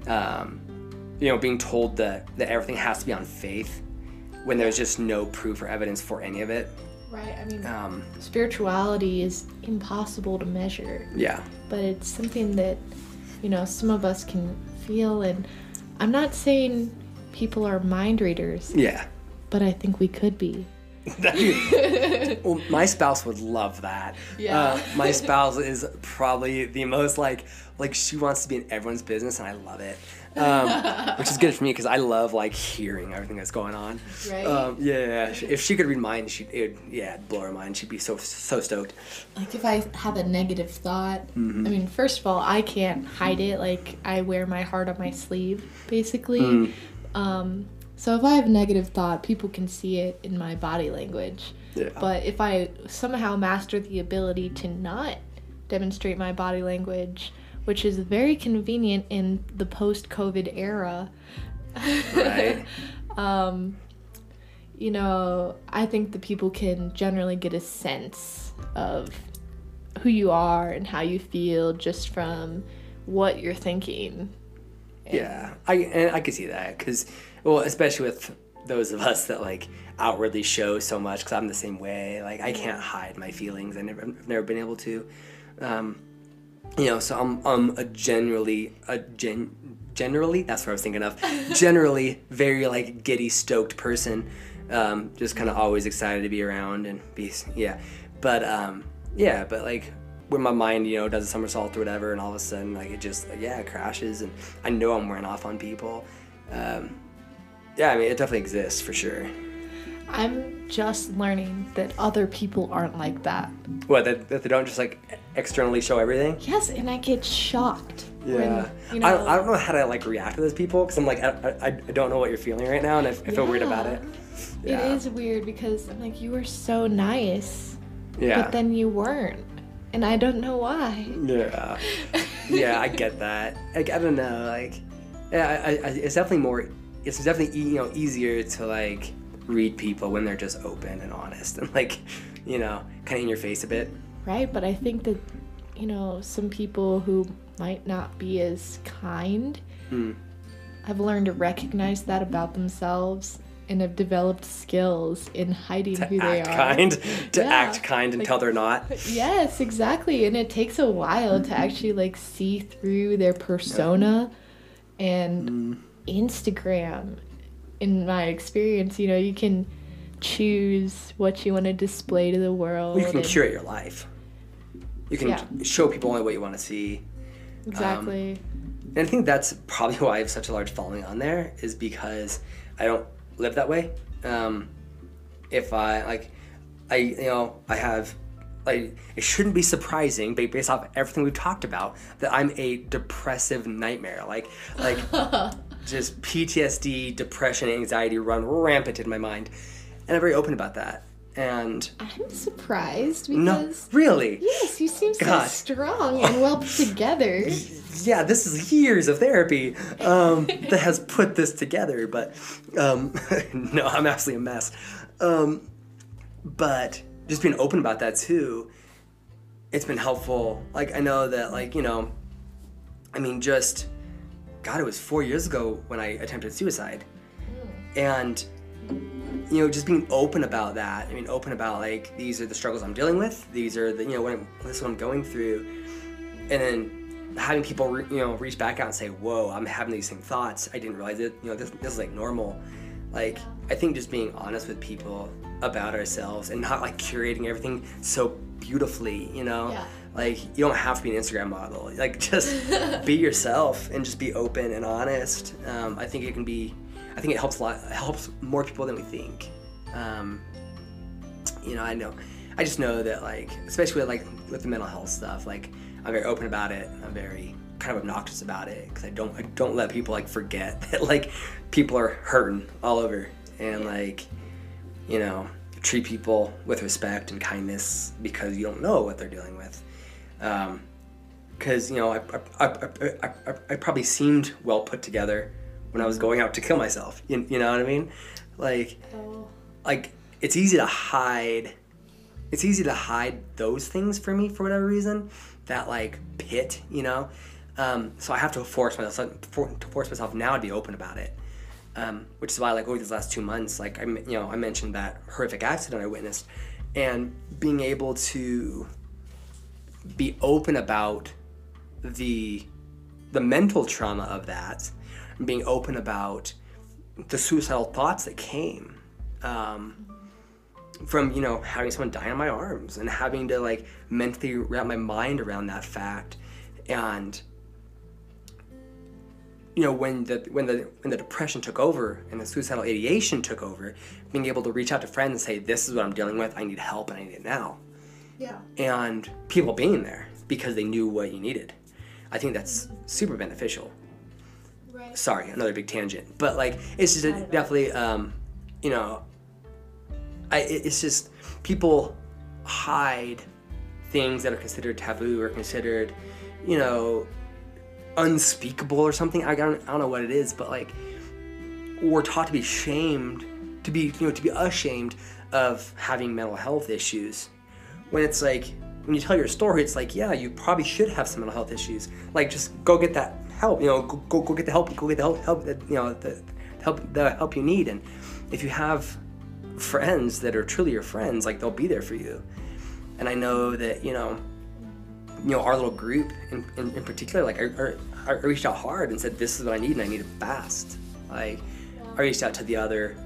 um, you know, being told that that everything has to be on faith when there's just no proof or evidence for any of it. right i mean Um, spirituality is impossible to measure yeah. but it's something that you know some of us can feel and i'm not saying people are mind readers Yeah. but i think we could be well, my spouse would love that. Yeah. Uh, my spouse is probably the most like like she wants to be in everyone's business, and I love it. Um, which is good for me because I love like hearing everything that's going on. Right. Um, yeah. If she could read mine, she it would, yeah it'd blow her mind. She'd be so so stoked. like if I have a negative thought, Mm-hmm. I mean, first of all, I can't hide it. Like I wear my heart on my sleeve, basically. Mm. Um, so if I have a negative thought, people can see it in my body language. Yeah. But if I somehow master the ability to not demonstrate my body language, which is very convenient in the post-COVID era, Right. um, you know, I think the people can generally get a sense of who you are and how you feel just from what you're thinking. Yeah, I and I could see that because, well, especially with those of us that like outwardly show so much. Because I'm the same way. Like I can't hide my feelings. I never, I've never been able to. Um, you know, so I'm I'm a generally a gen generally that's what I was thinking of. generally very like giddy, stoked person. Um, just kind of always excited to be around and be yeah, but um, yeah, but like when my mind you know does a somersault or whatever, and all of a sudden like it just like, yeah it crashes, and I know I'm wearing off on people. Um, yeah, I mean it definitely exists for sure. I'm just learning that other people aren't like that. What that, that they don't just like externally show everything. Yes, and I get shocked. Yeah, When, you know, I, I don't know how to like react to those people because I'm like I, I, I don't know what you're feeling right now and I, I feel weird about it. It is weird because I'm like, you were so nice, Yeah. but then you weren't. And I don't know why. Yeah. yeah, I get that. Like I don't know, like yeah, I, I, it's definitely more. It's definitely you know easier to like read people when they're just open and honest and like you know kind of in your face a bit. Right? But I think that, you know, some people who might not be as kind Hmm. have learned to recognize that about themselves and have developed skills in hiding who they act are. kind, to Yeah, act kind until they're not. Yes, exactly. And it takes a while to actually like see through their persona and Mm. Instagram. In my experience, you know, you can choose what you want to display to the world. You can and- curate your life. You can Yeah. show people only what you want to see. Exactly. And I think that's probably why I have such a large following on there is because I don't live that way. Um, if I like, I you know I have like it shouldn't be surprising, based off everything we've talked about, that I'm a depressive nightmare. Like like just PTSD, depression, anxiety run rampant in my mind, and I'm very open about that. And I'm surprised because no, really, yes, you seem so God. strong and well put together. yeah, this is years of therapy um, that has put this together. But um, no, I'm absolutely a mess. Um, but just being open about that too, it's been helpful. Like I know that, like you know, I mean, just God, it was four years ago when I attempted suicide, hmm. and you know, just being open about that. I mean, open about like these are the struggles I'm dealing with. These are the you know what I'm, this is what I'm going through, and then having people re- you know reach back out and say, "Whoa, I'm having these same thoughts. I didn't realize it. You know, this, this is like normal." Like I think just being honest with people about ourselves and not like curating everything so beautifully. You know, Yeah. Like you don't have to be an Instagram model. Like just be yourself and just be open and honest. Um, I think it can be. I think it helps a lot. It helps more people than we think. Um, you know, I know. I just know that like, especially with like with the mental health stuff, like I'm very open about it. I'm very kind of obnoxious about it because I don't I don't let people like forget that like people are hurting all over and like you know treat people with respect and kindness because you don't know what they're dealing with. Um, because you know I, I, I, I, I, I probably seemed well put together when I was going out to kill myself. You, you know what I mean? Like Oh, like it's easy to hide it's easy to hide those things for me for whatever reason that like pit you know um, so i have to force myself for, to force myself now to be open about it um, which is why like over these last two months like i you know i mentioned that horrific accident i witnessed and being able to be open about the the mental trauma of that and being open about the suicidal thoughts that came um, from you know having someone die in my arms and having to like mentally wrap my mind around that fact. And you know when the when the when the depression took over and the suicidal ideation took over being able to reach out to friends and say this is what i'm dealing with. I need help and i need it now Yeah. and people being there because they knew what you needed i think that's super beneficial Right. sorry another big tangent but like it's just a, Not at all. definitely um you know I, it's just people hide things that are considered taboo or considered you know unspeakable or something I don't, I don't know what it is but like we're taught to be shamed to be you know to be ashamed of having mental health issues when it's like when you tell your story it's like yeah you probably should have some mental health issues. Like just go get that help you know go, go, go get the help go get the help, help that you know the help the help you need. And if you have friends that are truly your friends like they'll be there for you. And i know that you know you know our little group in, in, in particular like I, I, I reached out hard and said this is what i need and i need it fast. Like i reached out to the other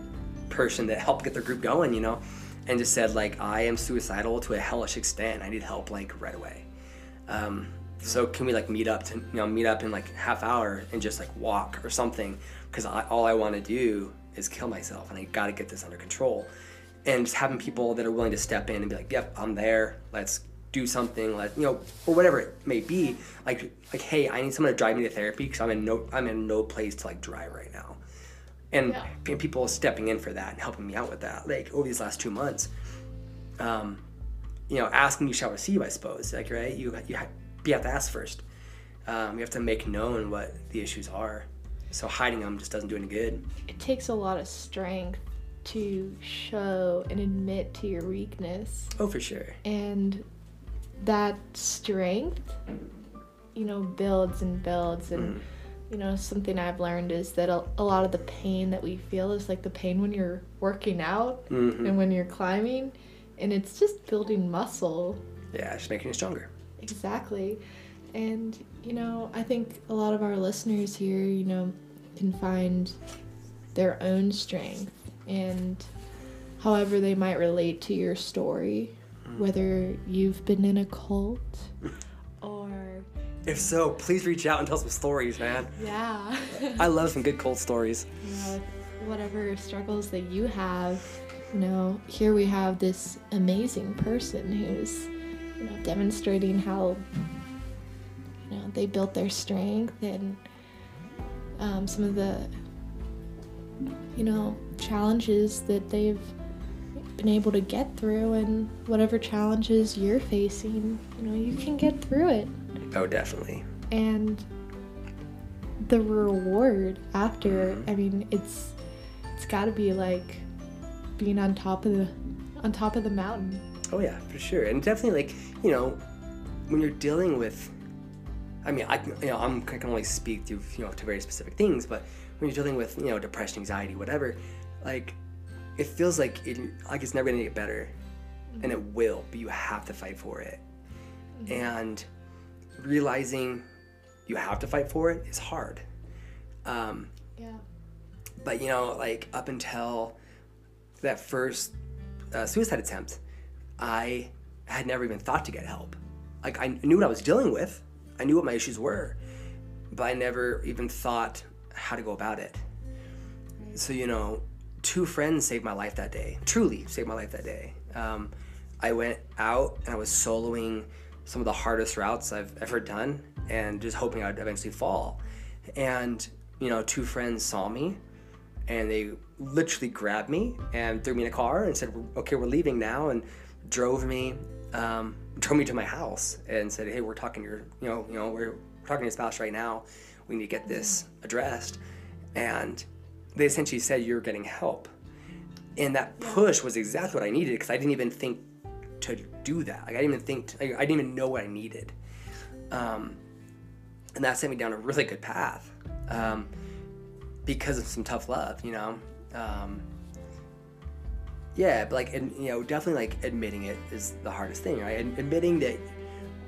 person that helped get their group going you know and just said like i am suicidal to a hellish extent i need help like right away. Um, so can we like meet up to you know meet up in like half hour and just like walk or something? Because all I want to do is kill myself and I got to get this under control. And just having people that are willing to step in and be like yep I'm there let's do something let you know or whatever it may be like like hey I need someone to drive me to therapy because I'm in no I'm in no place to like drive right now and Yeah. people stepping in for that and helping me out with that like over these last two months um, you know, asking you shall receive, I suppose. Like, right? You you have, you have to ask first. Um, you have to make known what the issues are. So hiding them just doesn't do any good. It takes a lot of strength to show and admit to your weakness. Oh, for sure. and that strength you know builds and builds and you know something i've learned is that a, a lot of the pain that we feel is like the pain when you're working out Mhm. and when you're climbing and it's just building muscle Yeah, just making you stronger. exactly and you know i think a lot of our listeners here you know can find their own strength and however they might relate to your story whether you've been in a cult or If so, please reach out and tell some stories, man. yeah I love some good cold stories. know, whatever struggles that you have you know here we have this amazing person who's you know demonstrating how you know they built their strength and um, some of the you know challenges that they've been able to get through and whatever challenges you're facing you know you can get through it Oh, definitely. and the reward after mm-hmm. i mean it's it's got to be like being on top of the on top of the mountain. Oh yeah, for sure, and definitely like you know, when you're dealing with, I mean, I you know I'm I can only speak to you know to very specific things, but when you're dealing with you know depression, anxiety, whatever, like it feels like it like it's never gonna get better, and mm-hmm. it will, but you have to fight for it, mm-hmm. and realizing you have to fight for it is hard. Um, yeah but you know, like up until that first uh, suicide attempt, I had never even thought to get help. Like I knew what I was dealing with, I knew what my issues were, but I never even thought how to go about it. So you know, two friends saved my life that day. Truly saved my life that day. Um, I went out and I was soloing some of the hardest routes I've ever done, and just hoping I'd eventually fall. And you know, two friends saw me, and they literally grabbed me and threw me in a car and said, "Okay, we're leaving now," and drove me, um, drove me to my house and said, "Hey, we're talking to your, you know, you know, we're, we're talking to your spouse right now. We need to get this addressed." And they essentially said, "You're getting help," and that push was exactly what I needed because I didn't even think to do that. Like I didn't even think, like, I didn't even know what I needed. Um, and that sent me down a really good path um, because of some tough love, you know. Um, yeah, but like, and, you know, definitely like admitting it is the hardest thing, right? And admitting that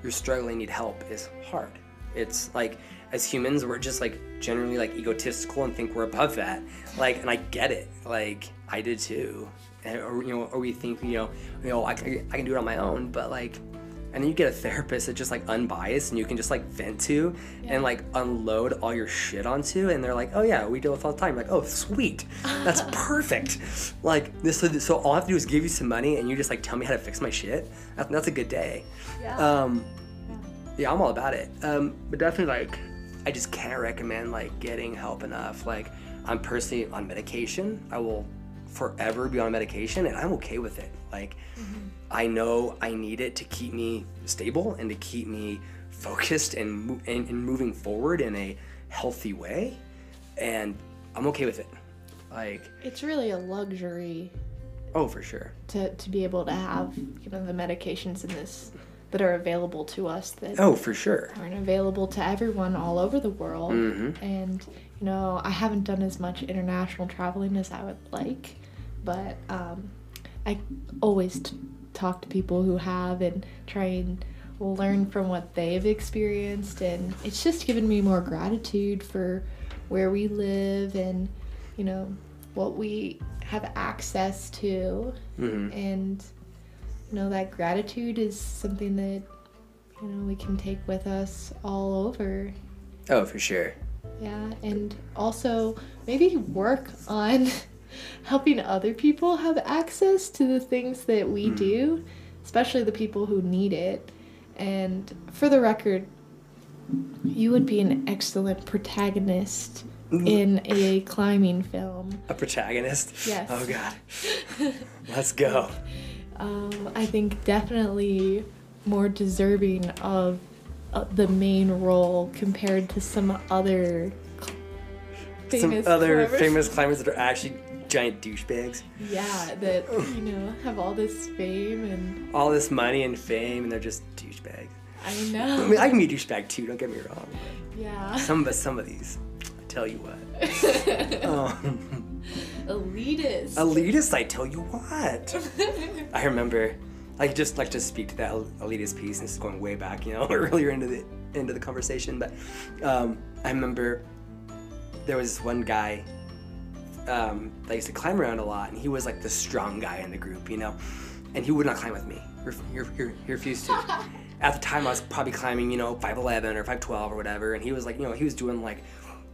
you're struggling, need help is hard. It's like, as humans, we're just like generally like egotistical and think we're above that. Like, and I get it. Like, I did too. And, or you know, or we think you know, you know, I, can- I can do it on my own, but like, and then you get a therapist that's just like unbiased and you can just like vent to and like unload all your shit onto, and they're like, oh yeah, we deal with all the time. Like, oh sweet, that's perfect. Like this, so, so all I have to do is give you some money, and you just like tell me how to fix my shit. That, that's a good day. Yeah. Um, yeah, I'm all about it. Um, but definitely like, I just can't recommend like getting help enough. Like, I'm personally on medication. I will forever be on medication, and I'm okay with it. Like, mm-hmm. I know I need it to keep me stable and to keep me focused and, mo- and, and moving forward in a healthy way, and I'm okay with it. Like, it's really a luxury oh, for sure. to, to be able to have you know the medications in this that are available to us that Oh, for sure. aren't available to everyone all over the world Mm-hmm. and you know i haven't done as much international traveling as i would like but um, i always t- talk to people who have and try and learn from what they've experienced and it's just given me more gratitude for where we live and you know what we have access to Mm-hmm. and you know that gratitude is something that you know we can take with us all over Oh, for sure. yeah and also maybe work on helping other people have access to the things that we mm. do especially the people who need it and for the record you would be an excellent protagonist mm. in a climbing film A protagonist. Yes. Oh God. Let's go. Um, I think definitely more deserving of uh, the main role compared to some other cl- Some famous other climbers. famous climbers that are actually giant douchebags. Yeah, that you know have all this fame and All this money and fame, and they're just douchebags. I I know. mean, I can be a douchebag too. Don't get me wrong. yeah. Some of us, some of these, I tell you what. Um, Elitist. elitist, I tell you what. I remember, like just like to speak to that elitist piece, and this is going way back, you know, earlier into the into the conversation. But um, I remember there was this one guy um, that used to climb around a lot, and he was like the strong guy in the group, you know, and he would not climb with me. He, ref- he, ref- he, re- he refused to. At the time, I was probably climbing, you know, 5'11 or 5'12 or whatever, and he was like, you know, he was doing like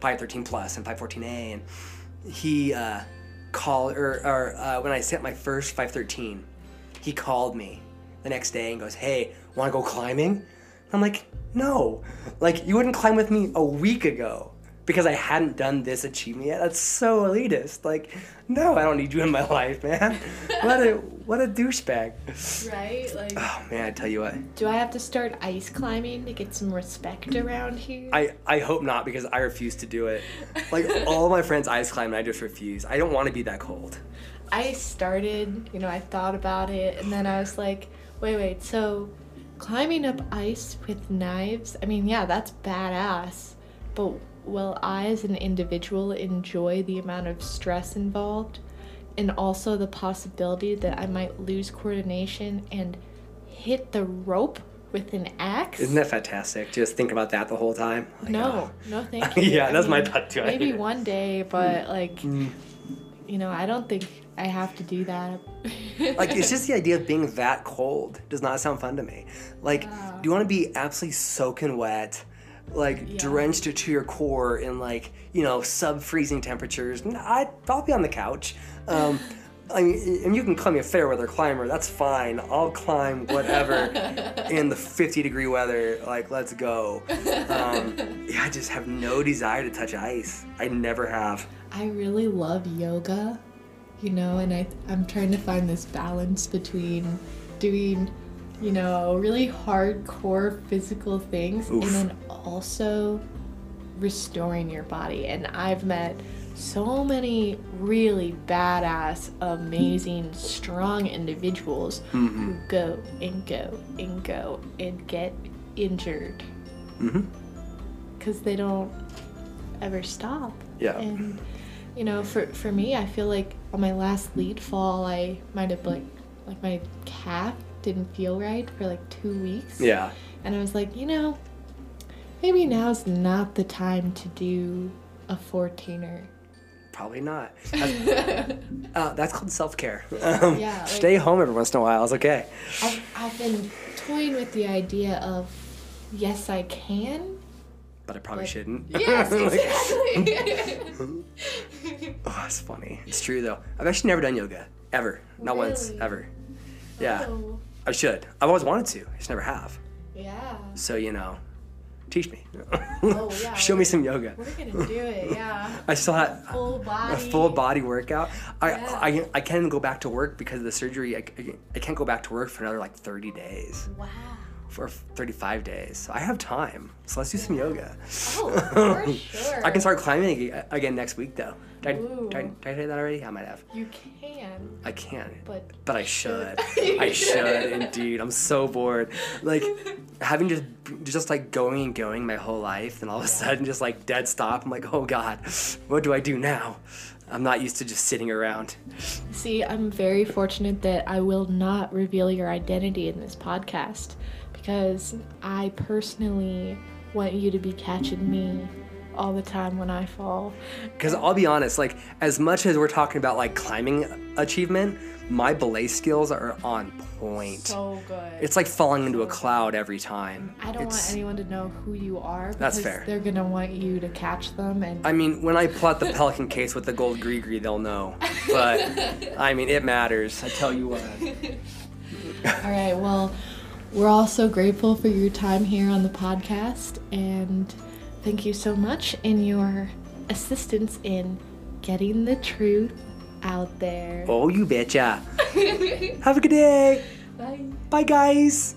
5'13 plus and 5'14A, and he uh, called, or, or uh, when I sent my first 5'13, he called me the next day and goes, hey, wanna go climbing? I'm like, no. Like, you wouldn't climb with me a week ago because I hadn't done this achievement yet. That's so elitist. Like, no, I don't need you in my life, man. What a what a douchebag. right? Like, Oh man, I tell you what. do I have to start ice climbing to get some respect around here? I, I hope not because I refuse to do it. Like all my friends ice climb and I just refuse. I don't want to be that cold. I started, you know, I thought about it, and then I was like, wait, wait, so climbing up ice with knives, I mean, yeah, that's badass, but will I, as an individual, enjoy the amount of stress involved and also the possibility that I might lose coordination and hit the rope with an axe? Isn't that fantastic? Just think about that the whole time. Like, no, oh. no, thank you. Yeah, I that's my mean, thought too. Maybe one day, but like, Mm. you know, I don't think I have to do that. like it's just the idea of being that cold does not sound fun to me. Like, do you want to be absolutely soaking wet, like Yeah. drenched to, to your core in like you know sub freezing temperatures? I I'll be on the couch. Um, I mean, and you can call me a fair weather climber. That's fine. I'll climb whatever in the 50 degree weather. Like, let's go. Um, yeah, I just have no desire to touch ice. I never have. I really love yoga, you know, and I I'm trying to find this balance between doing, you know, really hardcore physical things Oof. and then also restoring your body. And I've met so many really badass, amazing, strong individuals mm-hmm. who go and go and go and get injured mm-hmm. because they don't ever stop. Yeah. And you know, for for me, I feel like on my last lead fall, I might have like like my calf didn't feel right for like two weeks. Yeah. And I was like, you know, maybe now's not the time to do a 14er. probably not. That's, uh, that's called self care. Um, Yeah, like- stay home every once in a while. It's okay. I've, I've been toying with the idea of yes, I can. But I probably shouldn't. Yes, exactly. oh, it's funny. It's true though. I've actually never done yoga ever. Not once ever. Yeah, Oh, I should. I've always wanted to. I just never have. yeah. So you know, teach me. Oh, yeah, Show me some yoga. We're gonna do it. Yeah. I still had Full body. a full body workout. I, Yeah. I I can't go back to work because of the surgery. I, I, can't go back to work for another like 30 days Wow. for 35 days. So I have time. So let's do some yoga. Oh, for sure. I can start climbing again next week though. Did I, did, I, did I say that already? I might have. You can, I can. but But I should. You I should should. indeed. I'm so bored. Like having just just like going and going my whole life, and all of a sudden just like dead stop. I'm like, oh god, what do I do now? I'm not used to just sitting around. See, I'm very fortunate that I will not reveal your identity in this podcast because I personally want you to be catching me all the time when I fall. Because I'll be honest, like as much as we're talking about like climbing achievement, my belay skills are on point. So good. it's like falling into a cloud every time. I don't It's- want anyone to know who you are That's because fair. they're gonna want you to catch them and I mean, when I pull out the pelican case with the gold gree they'll know. But I mean, it matters. I tell you what. All right, well, we're all so grateful for your time here on the podcast, and thank you so much in your assistance in getting the truth out there. Oh, you betcha. Have a good day. Bye. Bye, guys.